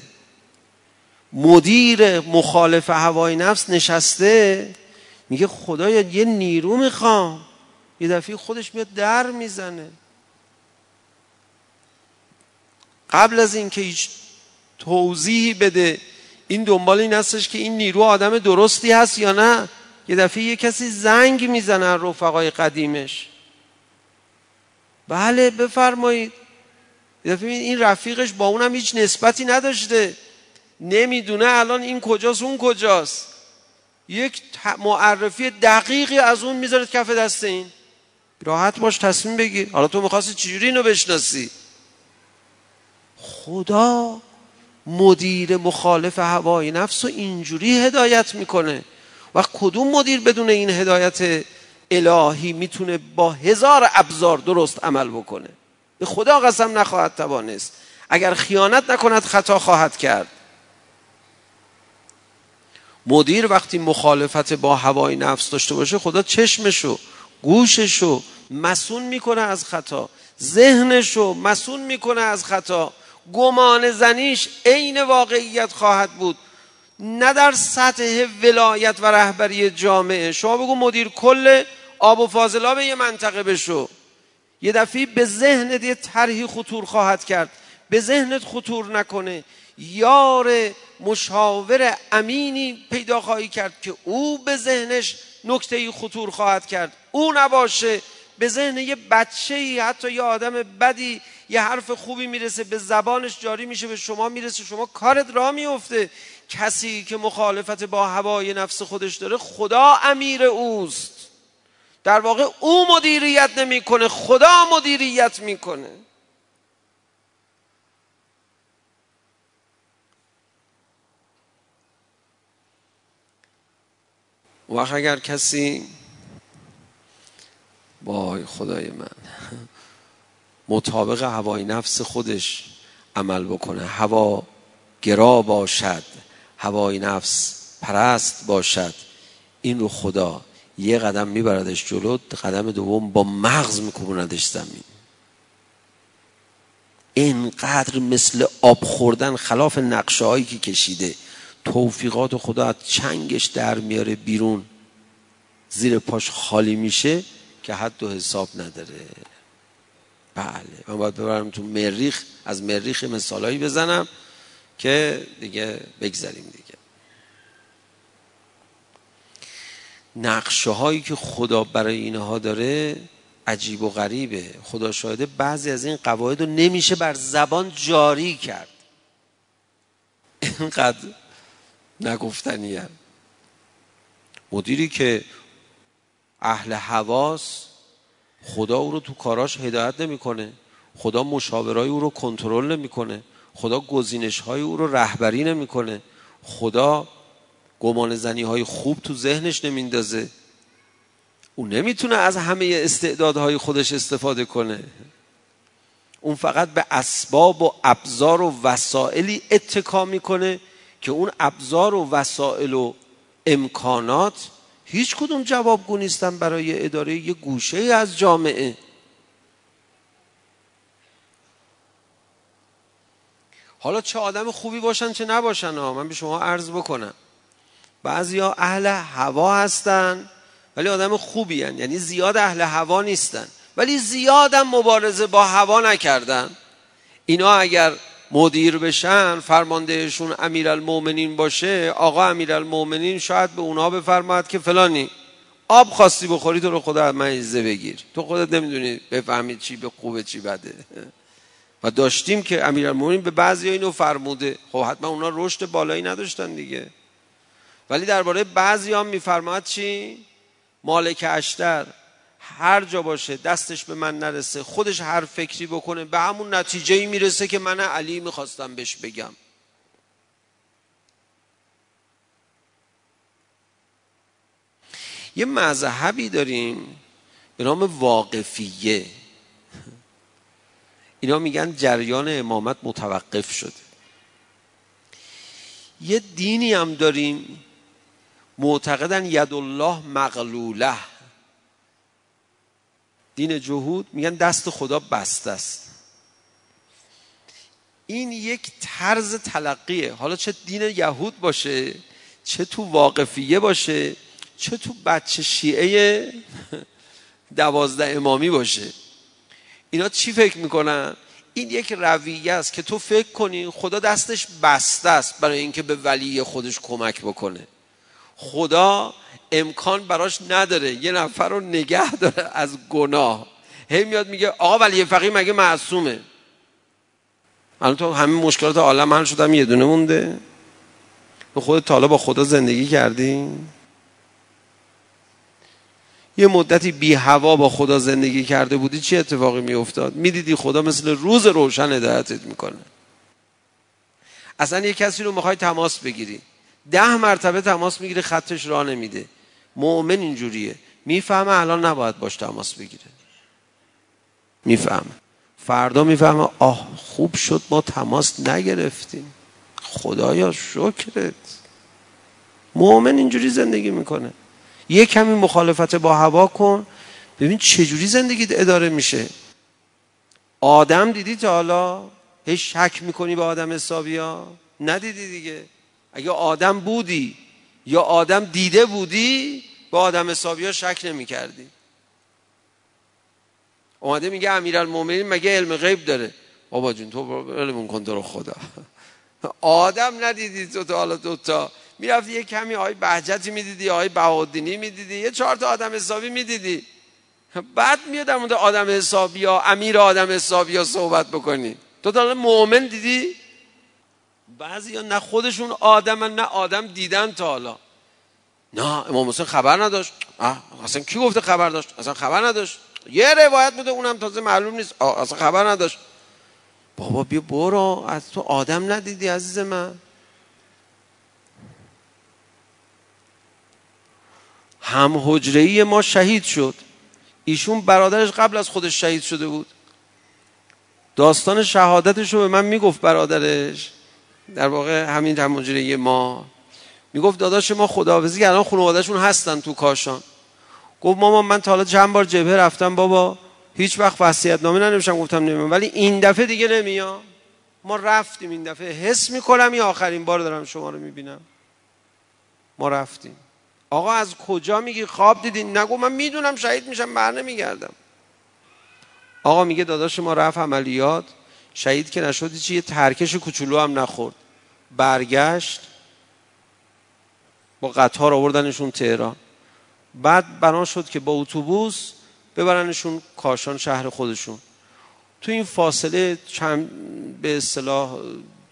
مدیر مخالف هوای نفس نشسته میگه خدایا یه نیرو می‌خوام. یه دفعه خودش میاد در می‌زنه. قبل از اینکه هیچ توضیحی بده این دنبال این هستش که این نیرو آدم درستی هست یا نه یه دفعه یه کسی زنگ می‌زنه رفقای قدیمش. بله بفرمایید. دفعه این رفیقش با اونم هیچ نسبتی نداشته. نمی‌دونه الان این کجاست اون کجاست. یک معرفی دقیقی از اون می‌ذارد کف دست این. راحت باش تصمیم بگیر. حالا تو می‌خواستی چجوری اینو بشناسی؟ خدا مدیر مخالف هوای نفس و اینجوری هدایت می‌کنه. و کدوم مدیر بدون این هدایت الهی می‌تونه با هزار ابزار درست عمل بکنه. به خدا قسم نخواهد توانست. اگر خیانت نکند خطا خواهد کرد. مدیر وقتی مخالفت با هوای نفس داشته باشه خدا چشمشو گوششو مسون می‌کنه از خطا. ذهنشو مسون می‌کنه از خطا. گمان زنیش عین واقعیت خواهد بود. نه در سطح ولایت و رهبری جامعه. شما بگو مدیر کل آب و فاضلاب یه منطقه بشو. یه دفعه به ذهنت یه طرحی خطور خواهد کرد. به ذهنت خطور نکنه. یار مشاور امینی پیدا خواهی کرد که او به ذهنش نکته خطور خواهد کرد. او نباشه. به ذهن یه بچه ای حتی یه آدم بدی یه حرف خوبی می‌رسه به زبانش جاری میشه به شما می‌رسه شما کارت را میفته. کسی که مخالفت با هوای نفس خودش داره خدا امیر اوست. در واقع او مدیریت نمی‌کنه خدا مدیریت می‌کنه. وقت اگر کسی وای خدای من مطابق هوای نفس خودش عمل بکنه. هوا گرا باشد هوای نفس پرست باشد. این رو خدا یه قدم میبردش جلو قدم دوم با مغز میکوبوندش زمین. اینقدر مثل آب خوردن خلاف نقشه هایی که کشیده. توفیقات خدا از چنگش در میاره بیرون. زیر پاش خالی میشه که حد و حساب نداره. بله من باید ببرم تو مریخ از مریخ مثالایی بزنم که دیگه بگذاریم دیگه. نقشه هایی که خدا برای اینها داره عجیب و غریبه. خدا شاهده بعضی از این قواعد رو نمیشه بر زبان جاری کرد. اینقدر نگفتنیه مدیری که اهل حواس خدا او رو تو کاراش هدایت نمی‌کنه. خدا مشاورای او رو کنترل نمی‌کنه. خدا گزینش های او رو رهبری نمی‌کنه. خدا گمان زنی های خوب تو ذهنش نمیندازه او نمی‌تونه از همه استعدادهای خودش استفاده کنه. اون فقط به اسباب و ابزار و وسائلی اتکا می‌کنه که اون ابزار و وسائل و امکانات هیچ کدوم جوابگو نیستن برای اداره یه گوشه از جامعه. حالا چه آدم خوبی باشن چه نباشن ها من به شما عرض بکنم. ها اهل هوا هستن ولی آدم خوبی هن. یعنی زیاد اهل هوا نیستن. ولی زیادم مبارزه با هوا نکردن. اینا اگر مدیر بشن فرماندهشون امیرالمومنین باشه آقا امیرالمومنین شاید به اونها بفرماید که فلانی آب خواستی بخوری تو رو خدا من بگیر. تو خودت نمی‌دونی بفهمید چی به خوبه چی بده. و داشتیم که امیرالمومنین به بعضی اینو فرموده. خب حتما اونا رشد بالایی نداشتن دیگه. ولی درباره بعضی هم میفرماد چی؟ مالک اشتر هر جا باشه دستش به من نرسه خودش هر فکری بکنه به همون نتیجه ای می‌رسه که من علی می‌خواستم بهش بگم. یه مذهبی داریم به نام واقفیه. اینا میگن جریان امامت متوقف شده. یه دینی هم داریم معتقدن ید الله مغلوله. دین جهود میگن دست خدا بسته است. این یک طرز تلقیه. حالا چه دین یهود باشه چه تو واقفیه باشه چه تو بچه شیعه دوازده امامی باشه. اینا چی فکر می‌کنن؟ این یک رویه است که تو فکر کنی خدا دستش بسته است برای اینکه به ولی خودش کمک بکنه. خدا امکان براش نداره. یه نفر رو نگه داره از گناه. هی میاد میگه آقا ولی فقیه مگه معصومه؟ الان تو همین مشکلات عالم حل شدم یه دونه مونده. به خود تالا با خدا زندگی کردی؟ یه مدتی بی هوا با خدا زندگی کرده بودی چه اتفاقی می افتاد می‌دیدی خدا مثل روز روشن هدایتت می‌کنه. اصلا یه کسی رو می‌خوای تماس بگیری. ده مرتبه تماس می‌گیره خطش راه نمیده. مؤمن اینجوریه. می‌فهمه الان نباید باش تماس بگیره. می‌فهمه. فردا می‌فهمه آه خوب شد ما تماس نگرفتیم. خدایا شکرت. مؤمن اینجوری زندگی می‌کنه. یه کمی مخالفت با هوا کن. ببین چجوری زندگی اداره میشه. آدم دیدی تا حالا؟ هی شک می‌کنی به آدم حسابی ها؟ ندیدی دیگه. اگه آدم بودی یا آدم دیده بودی به آدم حسابی ها شک نمی کردی. اومده میگه امیرالمومنین مگه علم غیب داره؟ بابا جون تو علمون کن تو رو خدا. آدم ندیدی تو تا حالا دوتا می‌رفتی یه کمی آی بهجتی می‌دیدی آی بهادینی می‌دیدی یه چهار تا آدم حسابی می‌دیدی. بعد میاد در مورد آدم حسابی یا امیر آدم حسابی یا صحبت بکنی. تو تا مؤمن دیدی؟ بعضی نه خودشون آدمن نه آدم دیدن تا حالا. نه امام حسین خبر نداشت. اصلا کی گفته خبر داشت؟ اصلا خبر نداشت. یه روایت بوده اونم تازه معلوم نیست. اصلا خبر نداشت. بابا بیا برو. از تو آدم ندیدی عزیز من. هم حجره ما شهید شد. ایشون برادرش قبل از خودش شهید شده بود. داستان شهادتش رو به من می‌گفت برادرش. در واقع همین هم حجره ما. می‌گفت داداش ما خداحافظی الان خانوادهشون هستن تو کاشان. گفت ماما من تا حالا چند بار جبهه رفتم بابا هیچ وقت وصیت نامه ننوشتم گفتم نمیام ولی این دفعه دیگه نمیام ما رفتیم این دفعه. حس می‌کنم این آخرین بار دارم شما رو می‌بینم. ما رفتیم. آقا از کجا میگی؟ خواب دیدین؟ نگو من می‌دونم شهید میشم بر نمیگردم. آقا میگه داداش ما رفت عملیات. شهید که نشدی چی یه ترکش کوچولو هم نخورد. برگشت با قطار آوردنشون تهران. بعد بنا شد که با اتوبوس ببرنشون کاشان شهر خودشون. تو این فاصله چند به اصطلاح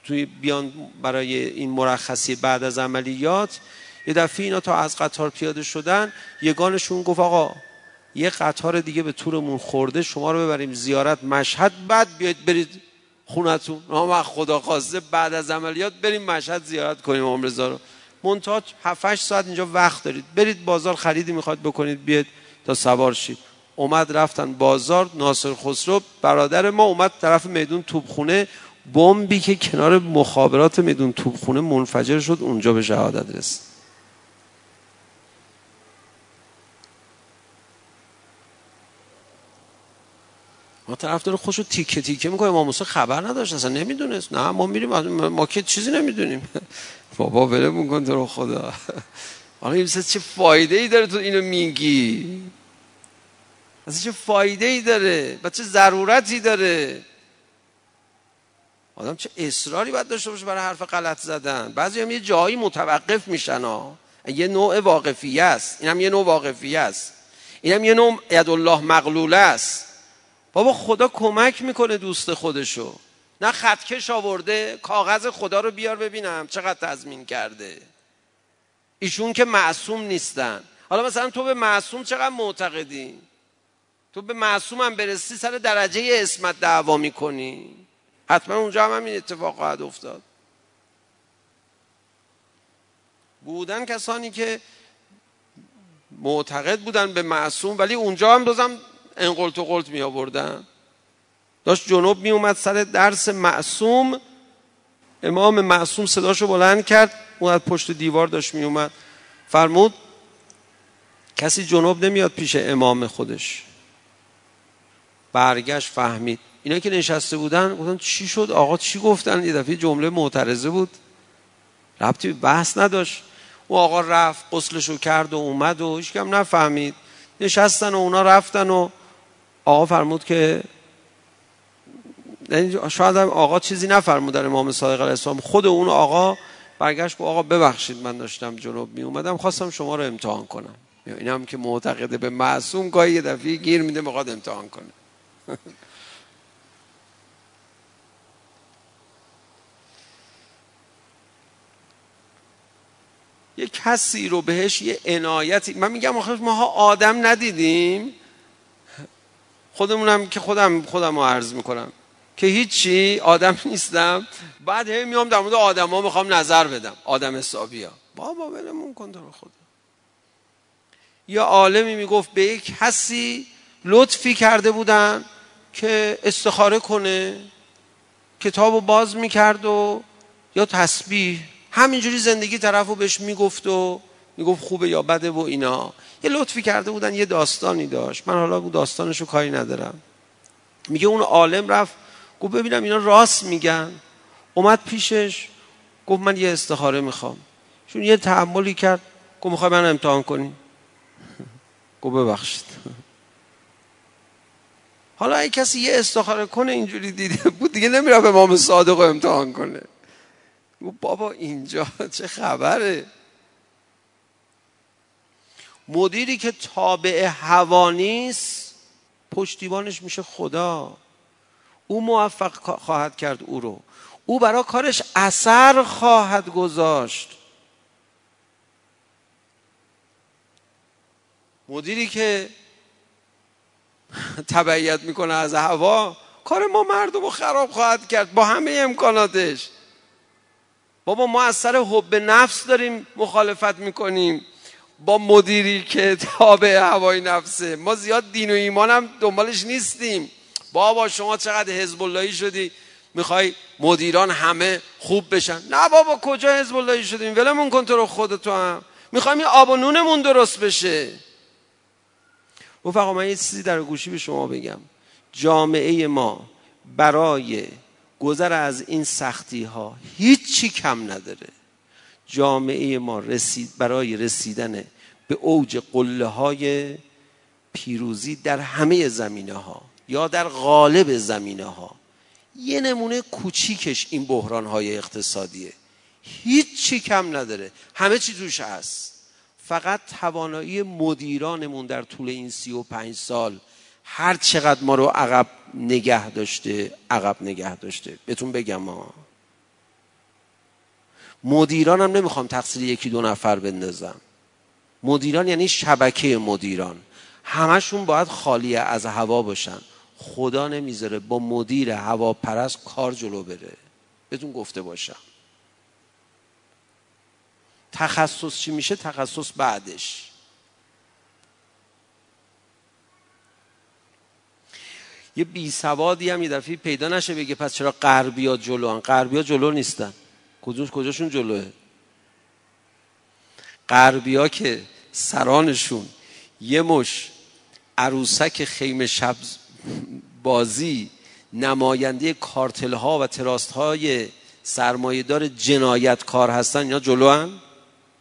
توی بیان برای این مرخصی بعد از عملیات یه دفعه اینا تا از قطار پیاده شدن یگانشون گفت آقا یه قطار دیگه به طورمون خورده شما رو ببریم زیارت مشهد بعد بیاید برید خونتون. ما خدا خواسته بعد از عملیات بریم مشهد زیارت کنیم عمرزا رو منتها 7 ساعت اینجا وقت دارید. برید بازار خریدی می‌خواد بکنید بیاد تا سوار شید. اومد رفتن بازار ناصر خسرو برادر ما اومد طرف میدون توبخونه بمبی که کنار مخابرات میدون توبخونه منفجر شد اونجا به شهادت رسید. ما طرف داره خوشو تیکه تیکه می‌کنه ما موسی خبر نداشت اصلا نمی‌دونست. نه ما میریم ما که چیزی نمی‌دونیم. بابا بله کن تو رو خدا. حالا این چه فایده ای داره تو اینو میگی؟ اصلا چه فایده ای داره؟ و چه ضرورتی داره؟ آدم چه اصراری باید داشته باشه برای حرف غلط زدن. بعضی هم یه جایی متوقف میشن ها یه نوع واقفیه است. این هم یه نوع واقفیه است. این هم یه نوع الله مغلوله است. بابا خدا کمک می‌کنه دوست خودشو. نه خطکش آورده کاغذ خدا رو بیار ببینم چقدر تضمین کرده. ایشون که معصوم نیستن. حالا مثلا تو به معصوم چقدر معتقدی؟ تو به معصوم هم برسی سر درجه اسمت دعوا می‌کنی. حتما اونجا هم همین اتفاق خواهد افتاد. بودن کسانی که معتقد بودن به معصوم ولی اونجا هم انقلت و قلت می آوردن. داشت جنوب می اومد سر درس معصوم. امام معصوم صداشو بلند کرد اون پشت دیوار داشت می اومد. فرمود کسی جنوب نمیاد پیش امام خودش. برگشت فهمید. اینا که نشسته بودن گفتن چی شد؟ آقا چی گفتن؟ یه دفعه جمله معترضه بود. ربطی بحث نداشت. او آقا رفت قسلشو کرد و اومد و هیچ کم نفهمید. نشستن و اونا رفتن و آقا فرمود که شاید آقا چیزی نفرمود در امام صادق علیه السلام. خود اون آقا برگشت که آقا ببخشید من داشتم جنوب می اومدم خواستم شما رو امتحان کنم. این هم که معتقده به معصوم گاهی یه دفعه گیر میده می‌خواد امتحان کنه. یه کسی رو بهش یه عنایتی من میگم آخه ماها آدم ندیدیم؟ خودمونم که خودم خودم رو عرض می‌کنم. که هیچی آدم نیستم. بعد هی میام در مورد آدم ها می‌خوام نظر بدم. آدم حسابی ها بابا ولمون کن تو خدا. یا عالمی می‌گفت به یک کسی لطفی کرده بودن که استخاره کنه کتاب رو باز می‌کرد و یا تسبیح. همینجوری زندگی طرف رو بهش می‌گفت و می‌گفت خوبه یا بده و اینا. یه لطفی کرده بودن یه داستانی داشت. من حالا اون داستانشو کاری ندارم. میگه اون عالم رفت گفت ببینم اینا راست میگن. اومد پیشش گفت من یه استخاره می‌خوام. چون یه تحملی کرد گفت می‌خوای من امتحان کنی. گفت ببخشید. حالا اگه کسی یه استخاره کنه اینجوری دیده بود دیگه نمیره به امام صادق امتحان کنه. گفت بابا اینجا چه خبره؟ مدیری که تابع هوا نیست پشتیبانش میشه خدا. او موفق خواهد کرد او رو. او برای کارش اثر خواهد گذاشت. مدیری که تبعیت می‌کنه از هوا کار ما مردم رو خراب خواهد کرد با همه امکاناتش. بابا ما از سر حب نفس داریم مخالفت می‌کنیم. با مدیری که تابع هوای نفسه. ما زیاد دین و ایمان هم دنبالش نیستیم. بابا شما چقدر حزب اللهی شدی؟ می‌خوای مدیران همه خوب بشن؟ نه بابا کجا حزب اللهی شدیم؟ ولمون کن تو رو خودتو هم. می‌خوایم این آب و نونمون درست بشه. رفقا من یه چیزی در گوشی به شما بگم. جامعه ما برای گذر از این سختی ها هیچی کم نداره. جامعه ما رسید برای رسیدن به اوج قله های پیروزی در همه زمینه ها یا در غالب زمینه ها یه نمونه کوچیکش این بحران های اقتصادیه هیچی کم نداره. همه چی توش هست. فقط توانایی مدیرانمون در طول این سی و پنج سال هر چقدر ما رو عقب نگه داشته عقب نگه داشته. بهتون بگم ها مدیران هم نمی‌خوام تقصیر یکی دو نفر بندازم. مدیران یعنی شبکه مدیران. همشون باید خالی از هوا باشن. خدا نمی‌ذاره با مدیر هواپرست کار جلو بره. بهتون گفته باشم. تخصص چی میشه؟ تخصص بعدش. یه بی سوادی هم یه دفعه پیدا نشه بگه پس چرا غربیا جلو هن غربیا جلو نیستن. کجاش کجاشون جلوه؟ غربیا که سرانشون. یه مش عروسک خیمه شب بازی نماینده کارتل ها و تراست های سرمایهدار جنایت کار هستن. اینا جلو هن؟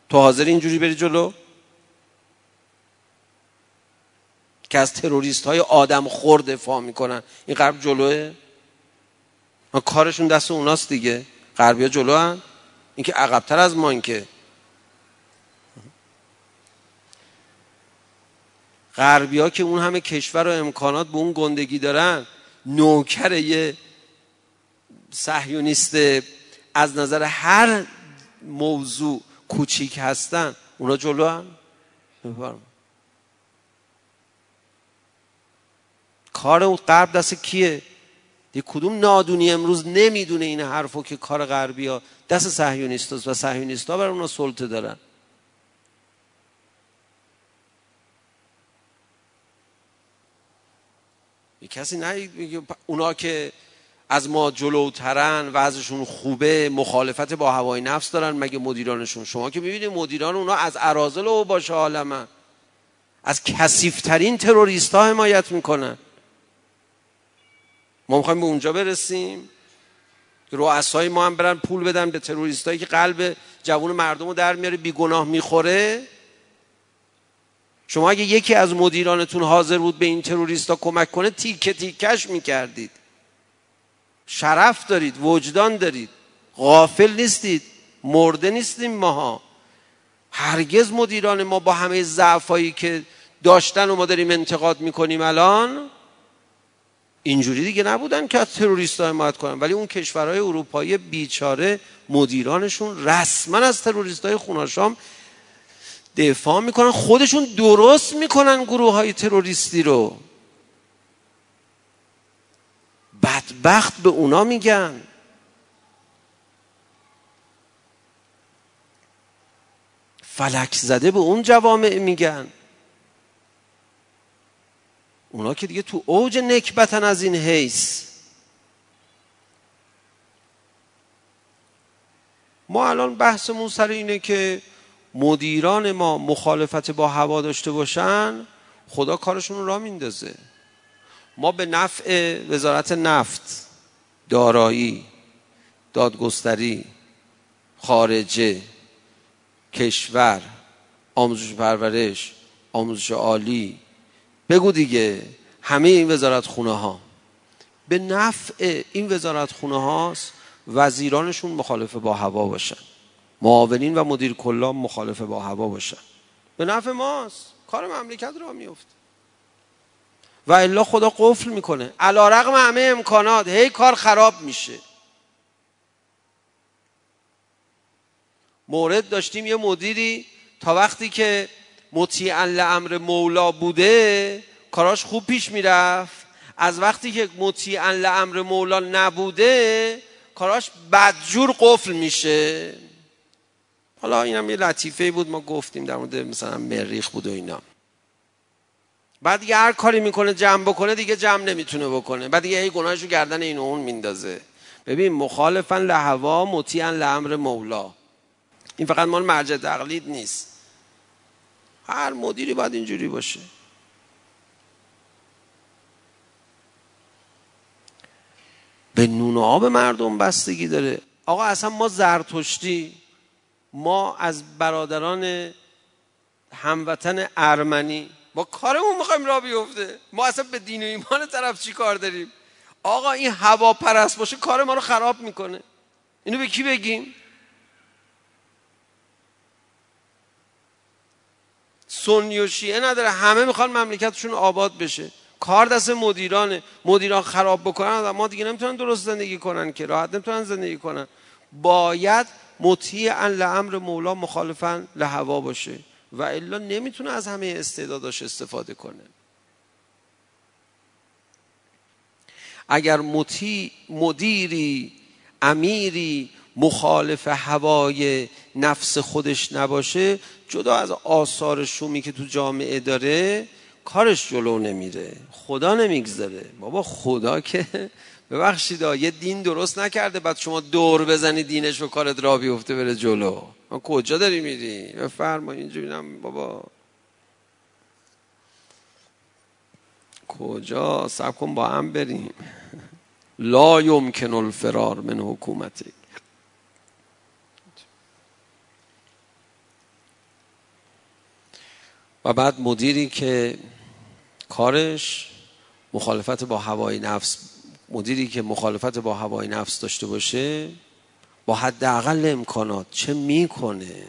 تو حاضر اینجوری بری جلو؟ که از تروریست های آدم خور دفاع می‌کنن. این غرب جلوه؟ کارشون دست اوناست دیگه. غربی ها جلو هن. این که عقبتر از ما این که. غربی ها که اون همه کشور و امکانات به اون گندگی دارن نوکر یه صهیونیست از نظر هر موضوع کوچیک هستن اونا جلو هم کار اون غرب دست کیه؟ دی کدوم نادونی امروز نمی‌دونه این حرفو که کار غربی ها دست صهیونیست و صهیونیست ها برای اونا سلطه دارن. کسی نه اونا که از ما جلوترن وضعشون خوبه مخالفت با هوای نفس دارن مگه مدیرانشون؟ شما که می‌بینید مدیران اونا از ارازل و باشه عالمه از کسیفترین تروریست ها حمایت می‌کنن. ما می‌خوایم به اونجا برسیم. رؤسای ما هم برن پول بدن به تروریستایی که قلب جوون مردم رو در میاره بیگناه می‌خوره. شما اگه یکی از مدیرانتون حاضر بود به این تروریستا کمک کنه تیکه تیکش می‌کردید. شرف دارید وجدان دارید. غافل نیستید مرده نیستیم ماها. هرگز مدیران ما با همه ضعفایی که داشتن و ما داریم انتقاد می‌کنیم الان اینجوری دیگه نبودن که از تروریست حمایت کنن. ولی اون کشورهای اروپایی بیچاره مدیرانشون رسما از تروریست های خوناشام دفاع می‌کنن. خودشون درست می‌کنن گروه های تروریستی رو. بدبخت به اونا میگن. فلک زده به اون جوامع میگن. اونا که دیگه تو اوج نکبتن از این حیث. ما الان بحثمون سر اینه که مدیران ما مخالفت با هوا داشته باشن خدا کارشون را میندازه. ما به نفع وزارت نفت دارایی دادگستری خارجه کشور آموزش پرورش آموزش عالی بگو دیگه همه این وزارت خونه ها به نفع این وزارت خونه هاست وزیرانشون مخالف با هوا باشن. معاونین و مدیر کلام مخالف با هوا باشن. به نفع ماست. کار مملکت را میفته و الا خدا قفل می‌کنه. علا رقم همه امکانات. هی کار خراب میشه. مورد داشتیم یه مدیری تا وقتی که مطیعا لامر مولا بوده کاراش خوب پیش می‌رفت. از وقتی که مطیعا لامر مولا نبوده کاراش بدجور قفل میشه. حالا اینم یه لطیفه بود ما گفتیم در مورد مثلا مریخ بود و اینا. بعد دیگه هر کاری می‌کنه جمع بکنه دیگه جمع نمی‌تونه بکنه. بعد دیگه هی گناهشو گردن این اون میندازه. ببین مخالفن لهوا مطیعا لامر مولا. این فقط مال مرجع تقلید نیست. هر مدیری باید اینجوری باشه. به نون و آب مردم بستگی داره. آقا اصلا ما زرتشتی ما از برادران هموطن ارمنی با کارمون می‌خوایم را بیفته. ما اصلا به دین و ایمان طرف چی کار داریم؟ آقا این هوا پرست باشه کار ما رو خراب می‌کنه. اینو به کی بگیم؟ سنی و شیعه نداره. همه می‌خوان مملکتشون آباد بشه. کار دست مدیرانه. مدیران خراب بکنن ما دیگه نمی‌تونن درست زندگی کنن که. راحت نمی‌تونن زندگی کنن. باید مطیعا لامر مولا مخالفا لهوا باشه و الا نمی‌تونه از همه استعداداش استفاده کنه. اگر مطیع مدیری امیری مخالف هوای نفس خودش نباشه جدا از آثار شومی که تو جامعه داره کارش جلو نمیره. خدا نمی‌گذاره بابا خدا که ببخشید یه دین درست نکرده بعد شما دور بزنی دینش و کارت را بیفته بره جلو. من کجا داری میری بفرما اینجا بینم بابا. کجا؟ سب کن با هم بریم. لا یمکن الفرار من حکومتی و بعد مدیری که کارش مخالفت با هوای نفس مدیری که مخالفت با هوای نفس داشته باشه با حداقل امکانات چه می‌کنه؟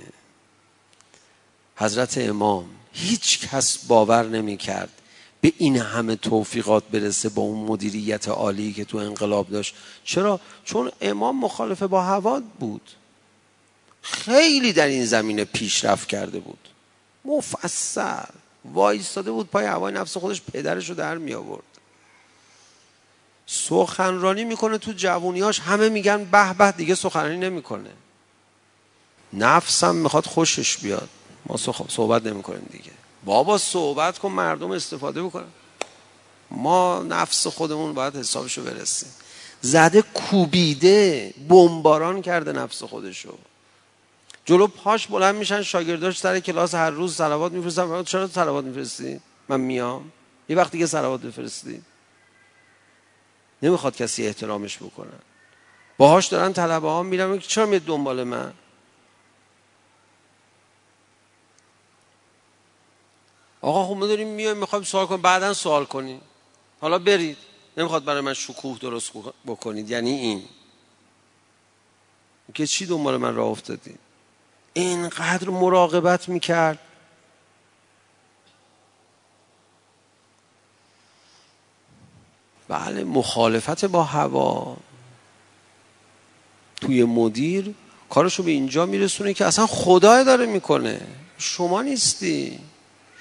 حضرت امام هیچ کس باور نمی کرد به این همه توفیقات برسه با اون مدیریت عالی که تو انقلاب داشت. چرا؟ چون امام مخالفه با هوا بود. خیلی در این زمینه پیشرفت کرده بود. مفصل. وایستاده بود پای هوای نفس خودش پدرش رو در می آورد. سخنرانی می‌کنه تو جوونیاش همه میگن به به دیگه سخنرانی نمی‌کنه. نفسم می‌خواد خوشش بیاد. ما صحبت نمی‌کنیم دیگه. بابا صحبت کن مردم استفاده بکنن. ما نفس خودمون باید حسابشو برسیم. زده کوبیده بمباران کرده نفس خودشو. جلو پاش بلند میشن شاگرداش سر کلاس هر روز صلوات میفرستن. چرا صلوات میفرستی؟ من میام. یه وقتی که صلوات بفرستی نمی‌خواد کسی احترامش بکنن باهاش دارن طلبه ها میرن چرا میاد دنبال من؟ آقا خب ما داریم میایم می‌خوایم سوال کنیم. بعدا سوال کنیم. حالا برید. نمی‌خواد برای من شکوه درست بکنید. یعنی این. که چی دنبال من راه افتادید اینقدر مراقبت می‌کرد. بله مخالفت با هوا. توی مدیر کارشو به اینجا میرسونه که اصلا خدا داره می‌کنه. شما نیستی.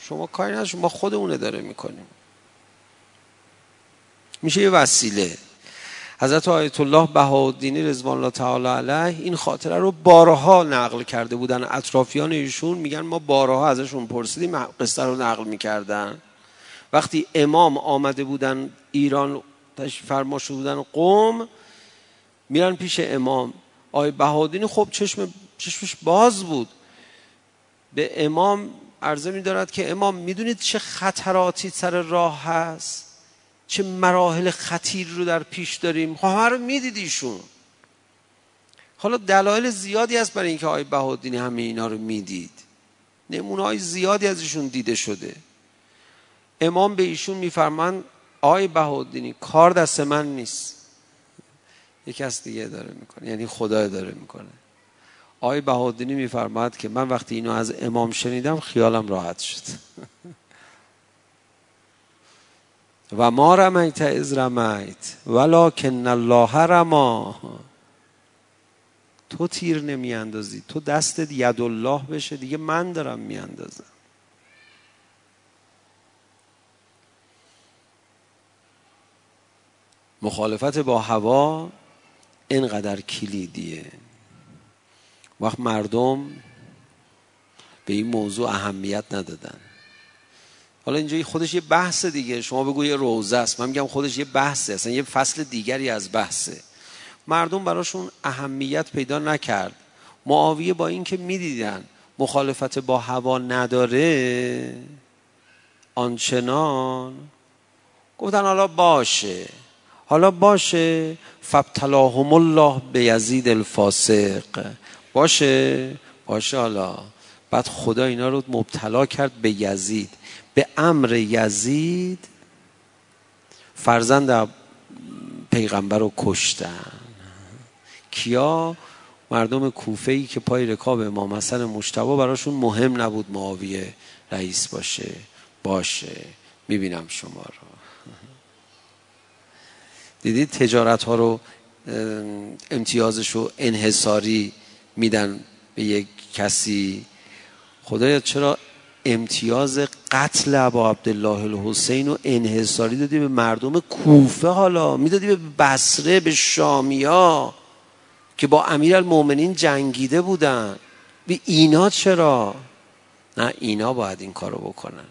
شما کاری نداشت ما خودمونه داره می‌کنیم. میشه یه وسیله. حضرت آیت الله بهاءالدین رضوان الله تعالی علیه این خاطره رو بارها نقل کرده بودن. اطرافیان ایشون میگن ما بارها ازشون پرسیدیم قصه رو نقل می‌کردن. وقتی امام آمده بودن ایران فرما شده بودن قوم میرن پیش امام. آی بهادین خب چشم چشمش باز بود. به امام عرضه می دارد که امام می‌دونید چه خطراتی سر راه هست؟ چه مراحل خطیر رو در پیش داریم. خب همه رو می‌دید ایشون. حالا دلایل زیادی هست برای اینکه آقای بهادینی همه اینا رو می‌دید. نمونه های زیادی از ایشون دیده شده. امام به ایشون میفرمان آقای بهادینی کار دست من نیست. یکی از دیگه داره می‌کنه یعنی خدا داره می‌کنه. آقای بهادینی میفرماد که من وقتی اینو از امام شنیدم خیالم راحت شد. و ما رمیت از رمیت ولکن الله رما. تو تیر نمی اندازی تو دستت ید الله بشه دیگه من دارم می اندازم مخالفت با هوا اینقدر کلیدیه. وقت مردم به این موضوع اهمیت ندادن. حالا اینجا خودش یه بحث دیگه. شما بگو یه روزه است. من میگم خودش یه بحثه. اصلا یه فصل دیگری از بحثه. مردم براشون اهمیت پیدا نکرد. معاویه با اینکه می‌دیدن مخالفت با هوا نداره آنچنان گفتن حالا باشه. حالا باشه. فبتلاهم الله به یزید الفاسق. باشه. باشه حالا. بعد خدا اینا رو مبتلا کرد به یزید. به امر یزید فرزند پیغمبر رو کشتن. کیا؟ مردم کوفه ای که پای رکاب امام حسن مشتبه براشون مهم نبود معاویه رئیس باشه. باشه. می‌بینم شما رو. دیدید تجارت ها رو امتیازش رو انحصاری میدن به یک کسی. خدایا چرا امتیاز قتل ابا عبدالله الحسین و انحصاری دادی به مردم کوفه حالا می‌دادی به بصره به شامیا که با امیر المومنین جنگیده بودن. به اینا چرا؟ نه اینا باید این کارو بکنن.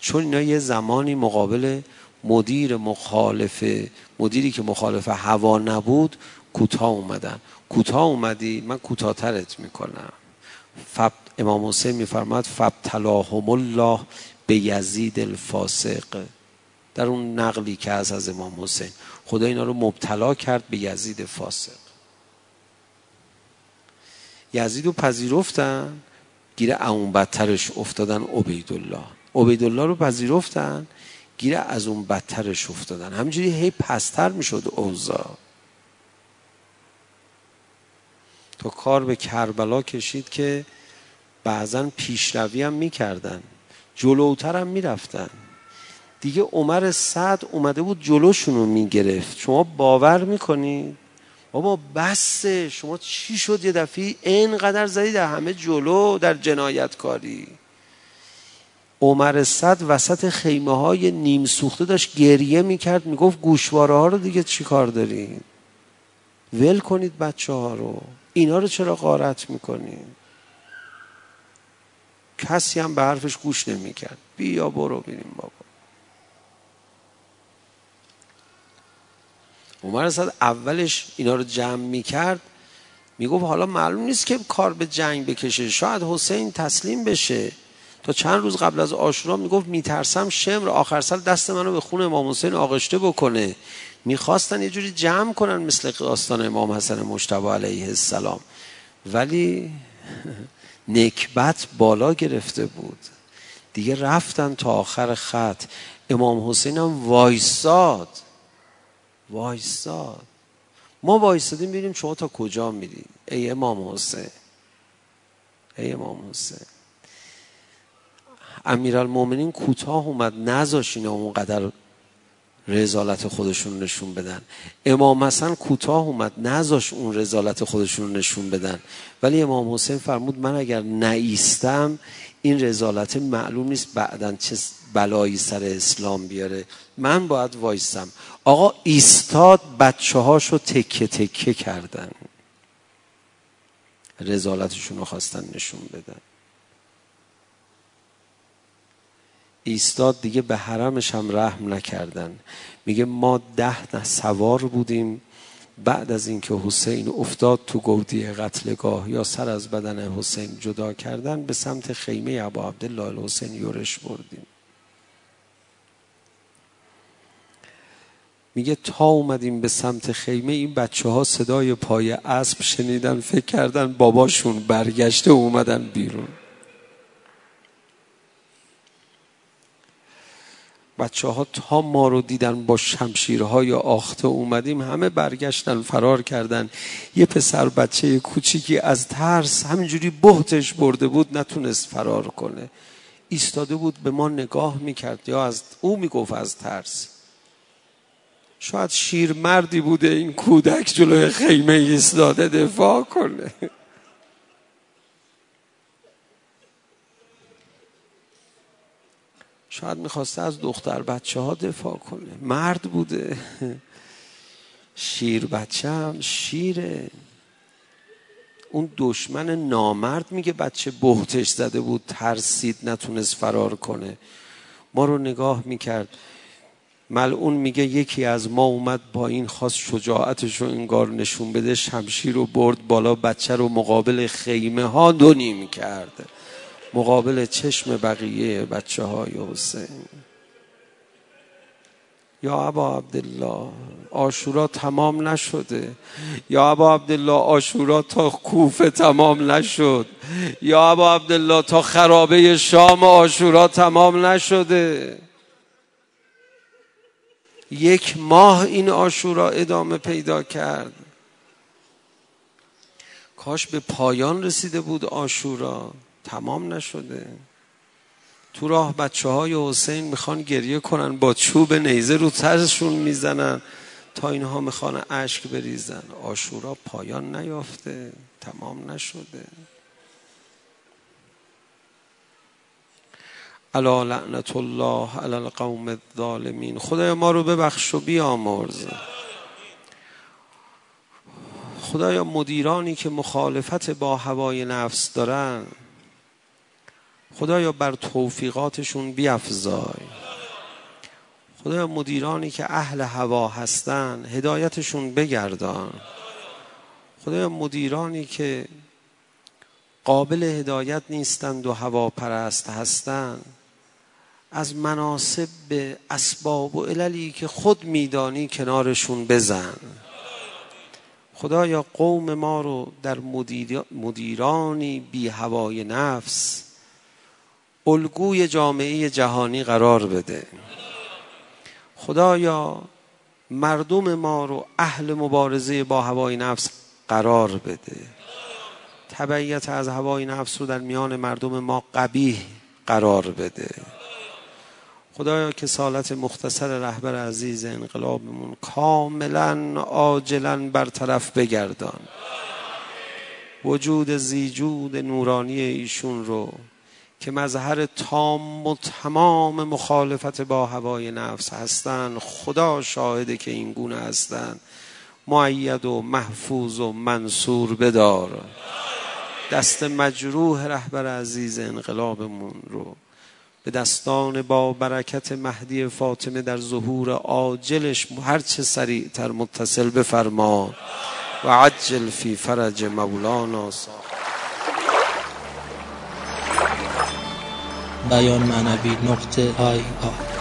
چون اینا یه زمانی مقابل مدیر مخالف مدیری که مخالف هوا نبود کوتاه اومدن. کوتاه اومدی؟ من کوتاهترت می‌کنم. فب امام حسین میفرماد فبتلاهم الله به یزید الفاسق. در اون نقلی که از از امام حسین. خدا اینا رو مبتلا کرد به یزید فاسق. یزید رو پذیرفتن گیر اون بدترش افتادن عبیدالله. عبیدالله رو پذیرفتن گیر از اون بدترش افتادن. همینجوری هی پستر می‌شد اوضاع. تا کار به کربلا کشید که بعضا پیشروی هم می‌کردن. جلوتر هم می‌رفتن. دیگه عمر سعد اومده بود جلوشون رو می‌گرفت. شما باور می‌کنید؟ بابا بسه. شما چی شد یه دفعه اینقدر زدید همه جلو در جنایتکاری؟ عمر صد وسط خیمه های نیم سوخته داشت گریه می‌کرد می‌گفت گوشواره ها رو دیگه چی کار دارین؟ ول کنید بچه ها رو. اینا رو چرا غارت می‌کنید کسی هم به حرفش گوش نمی‌کرد. بیا برو بینیم بابا. عمر صد اولش اینا رو جمع می‌کرد می‌گفت حالا معلوم نیست که کار به جنگ بکشه. شاید حسین تسلیم بشه. تا چند روز قبل از آشورا می‌گفت میترسم شمر آخر سال دست منو به خون امام حسین آغشته بکنه. می‌خواستن یه جوری جمع کنن مثل داستان امام حسن مجتبی علیه السلام. ولی نکبت بالا گرفته بود. دیگه رفتن تا آخر خط. امام حسین هم وایساد وایساد ما وایسادیم ببینیم شما تا کجا میری ای امام حسین. ای امام حسین. امیرالمومنین کوتاه اومد. نذاش اینا اونقدر رزالت خودشون نشون بدن. امام حسن کوتاه اومد نذاش اون رزالت خودشون نشون بدن. ولی امام حسین فرمود من اگر نایستم این رزالت معلوم نیست بعدا چه بلایی سر اسلام بیاره. من باید وایستم. آقا ایستاد بچه هاشو تکه تکه کردن. رزالتشون رو خواستن نشون بدن. ایستاد دیگه به حرمش هم رحم نکردن. میگه ما ده نه سوار بودیم. بعد از اینکه حسین افتاد تو گودی قتلگاه یا سر از بدن حسین جدا کردن به سمت خیمه ابا عبدالله الحسین یورش بردیم. میگه تا اومدیم به سمت خیمه این بچه ها صدای پای اسب شنیدن فکر کردن باباشون برگشته اومدن بیرون. بچه ها تا ما رو دیدن با شمشیرهای آخته اومدیم همه برگشتن فرار کردن. یه پسر بچه کوچیکی از ترس همینجوری بهتش برده بود نتونست فرار کنه. ایستاده بود به ما نگاه می‌کرد یا از او می‌گفت از ترس. شاید شیر مردی بوده این کودک جلوی خیمه ایستاده دفاع کنه. شاید می‌خواسته از دختر بچه ها دفاع کنه. مرد بوده. شیر بچه هم شیره. اون دشمن نامرد میگه بچه بهتش زده بود ترسید نتونست فرار کنه. ما رو نگاه می‌کرد. ملعون میگه یکی از ما اومد با این خواست شجاعتش رو انگار نشون بده. شمشیر رو برد بالا بچه رو مقابل خیمه ها دو نیم کرده مقابل چشم بقیه بچه های حسین. یا ابا عبدالله آشورا تمام نشده. یا ابا عبدالله آشورا تا کوفه تمام نشد. یا ابا عبدالله تا خرابه شام آشورا تمام نشده. یک ماه این آشورا ادامه پیدا کرد. کاش به پایان رسیده بود آشورا. تمام نشده. تو راه بچه های حسین می‌خوان گریه کنن با چوب نیزه رو ترشون می‌زنن تا اینها می‌خوان اشک بریزن. آشورا پایان نیافته تمام نشده. الا لعنت الله علی القوم الظالمین. خدای ما رو ببخش و بیامرز. خدایا مدیرانی که مخالفت با هوای نفس دارن خدایا بر توفیقاتشون بیافزای خدایا مدیرانی که اهل هوا هستن هدایتشون بگردان. خدایا مدیرانی که قابل هدایت نیستند و هوا پرست هستند از مناسب به اسباب و عللی که خود میدانی کنارشون بزن. خدایا قوم ما رو در مدیرانی بی هوای نفس الگوی جامعه جهانی قرار بده. خدایا مردم ما رو اهل مبارزه با هوای نفس قرار بده. تبعیت از هوای نفس رو در میان مردم ما قبیه قرار بده. خدایا که سالت مختصر رهبر عزیز انقلابمون کاملا عاجلا برطرف بگردان. وجود زیجود نورانی ایشون رو که مظهر تام و تمام مخالفت با هوای نفس هستند خدا شاهده که این گونه هستند معید و محفوظ و منصور بدار. دست مجروح رهبر عزیز انقلابمون رو. به دستان با برکت مهدی فاطمه در ظهور عاجلش هرچه سریعتر متصل بفرما. و عجل فی فرج مولانا بیان معنوی نقطه آی آی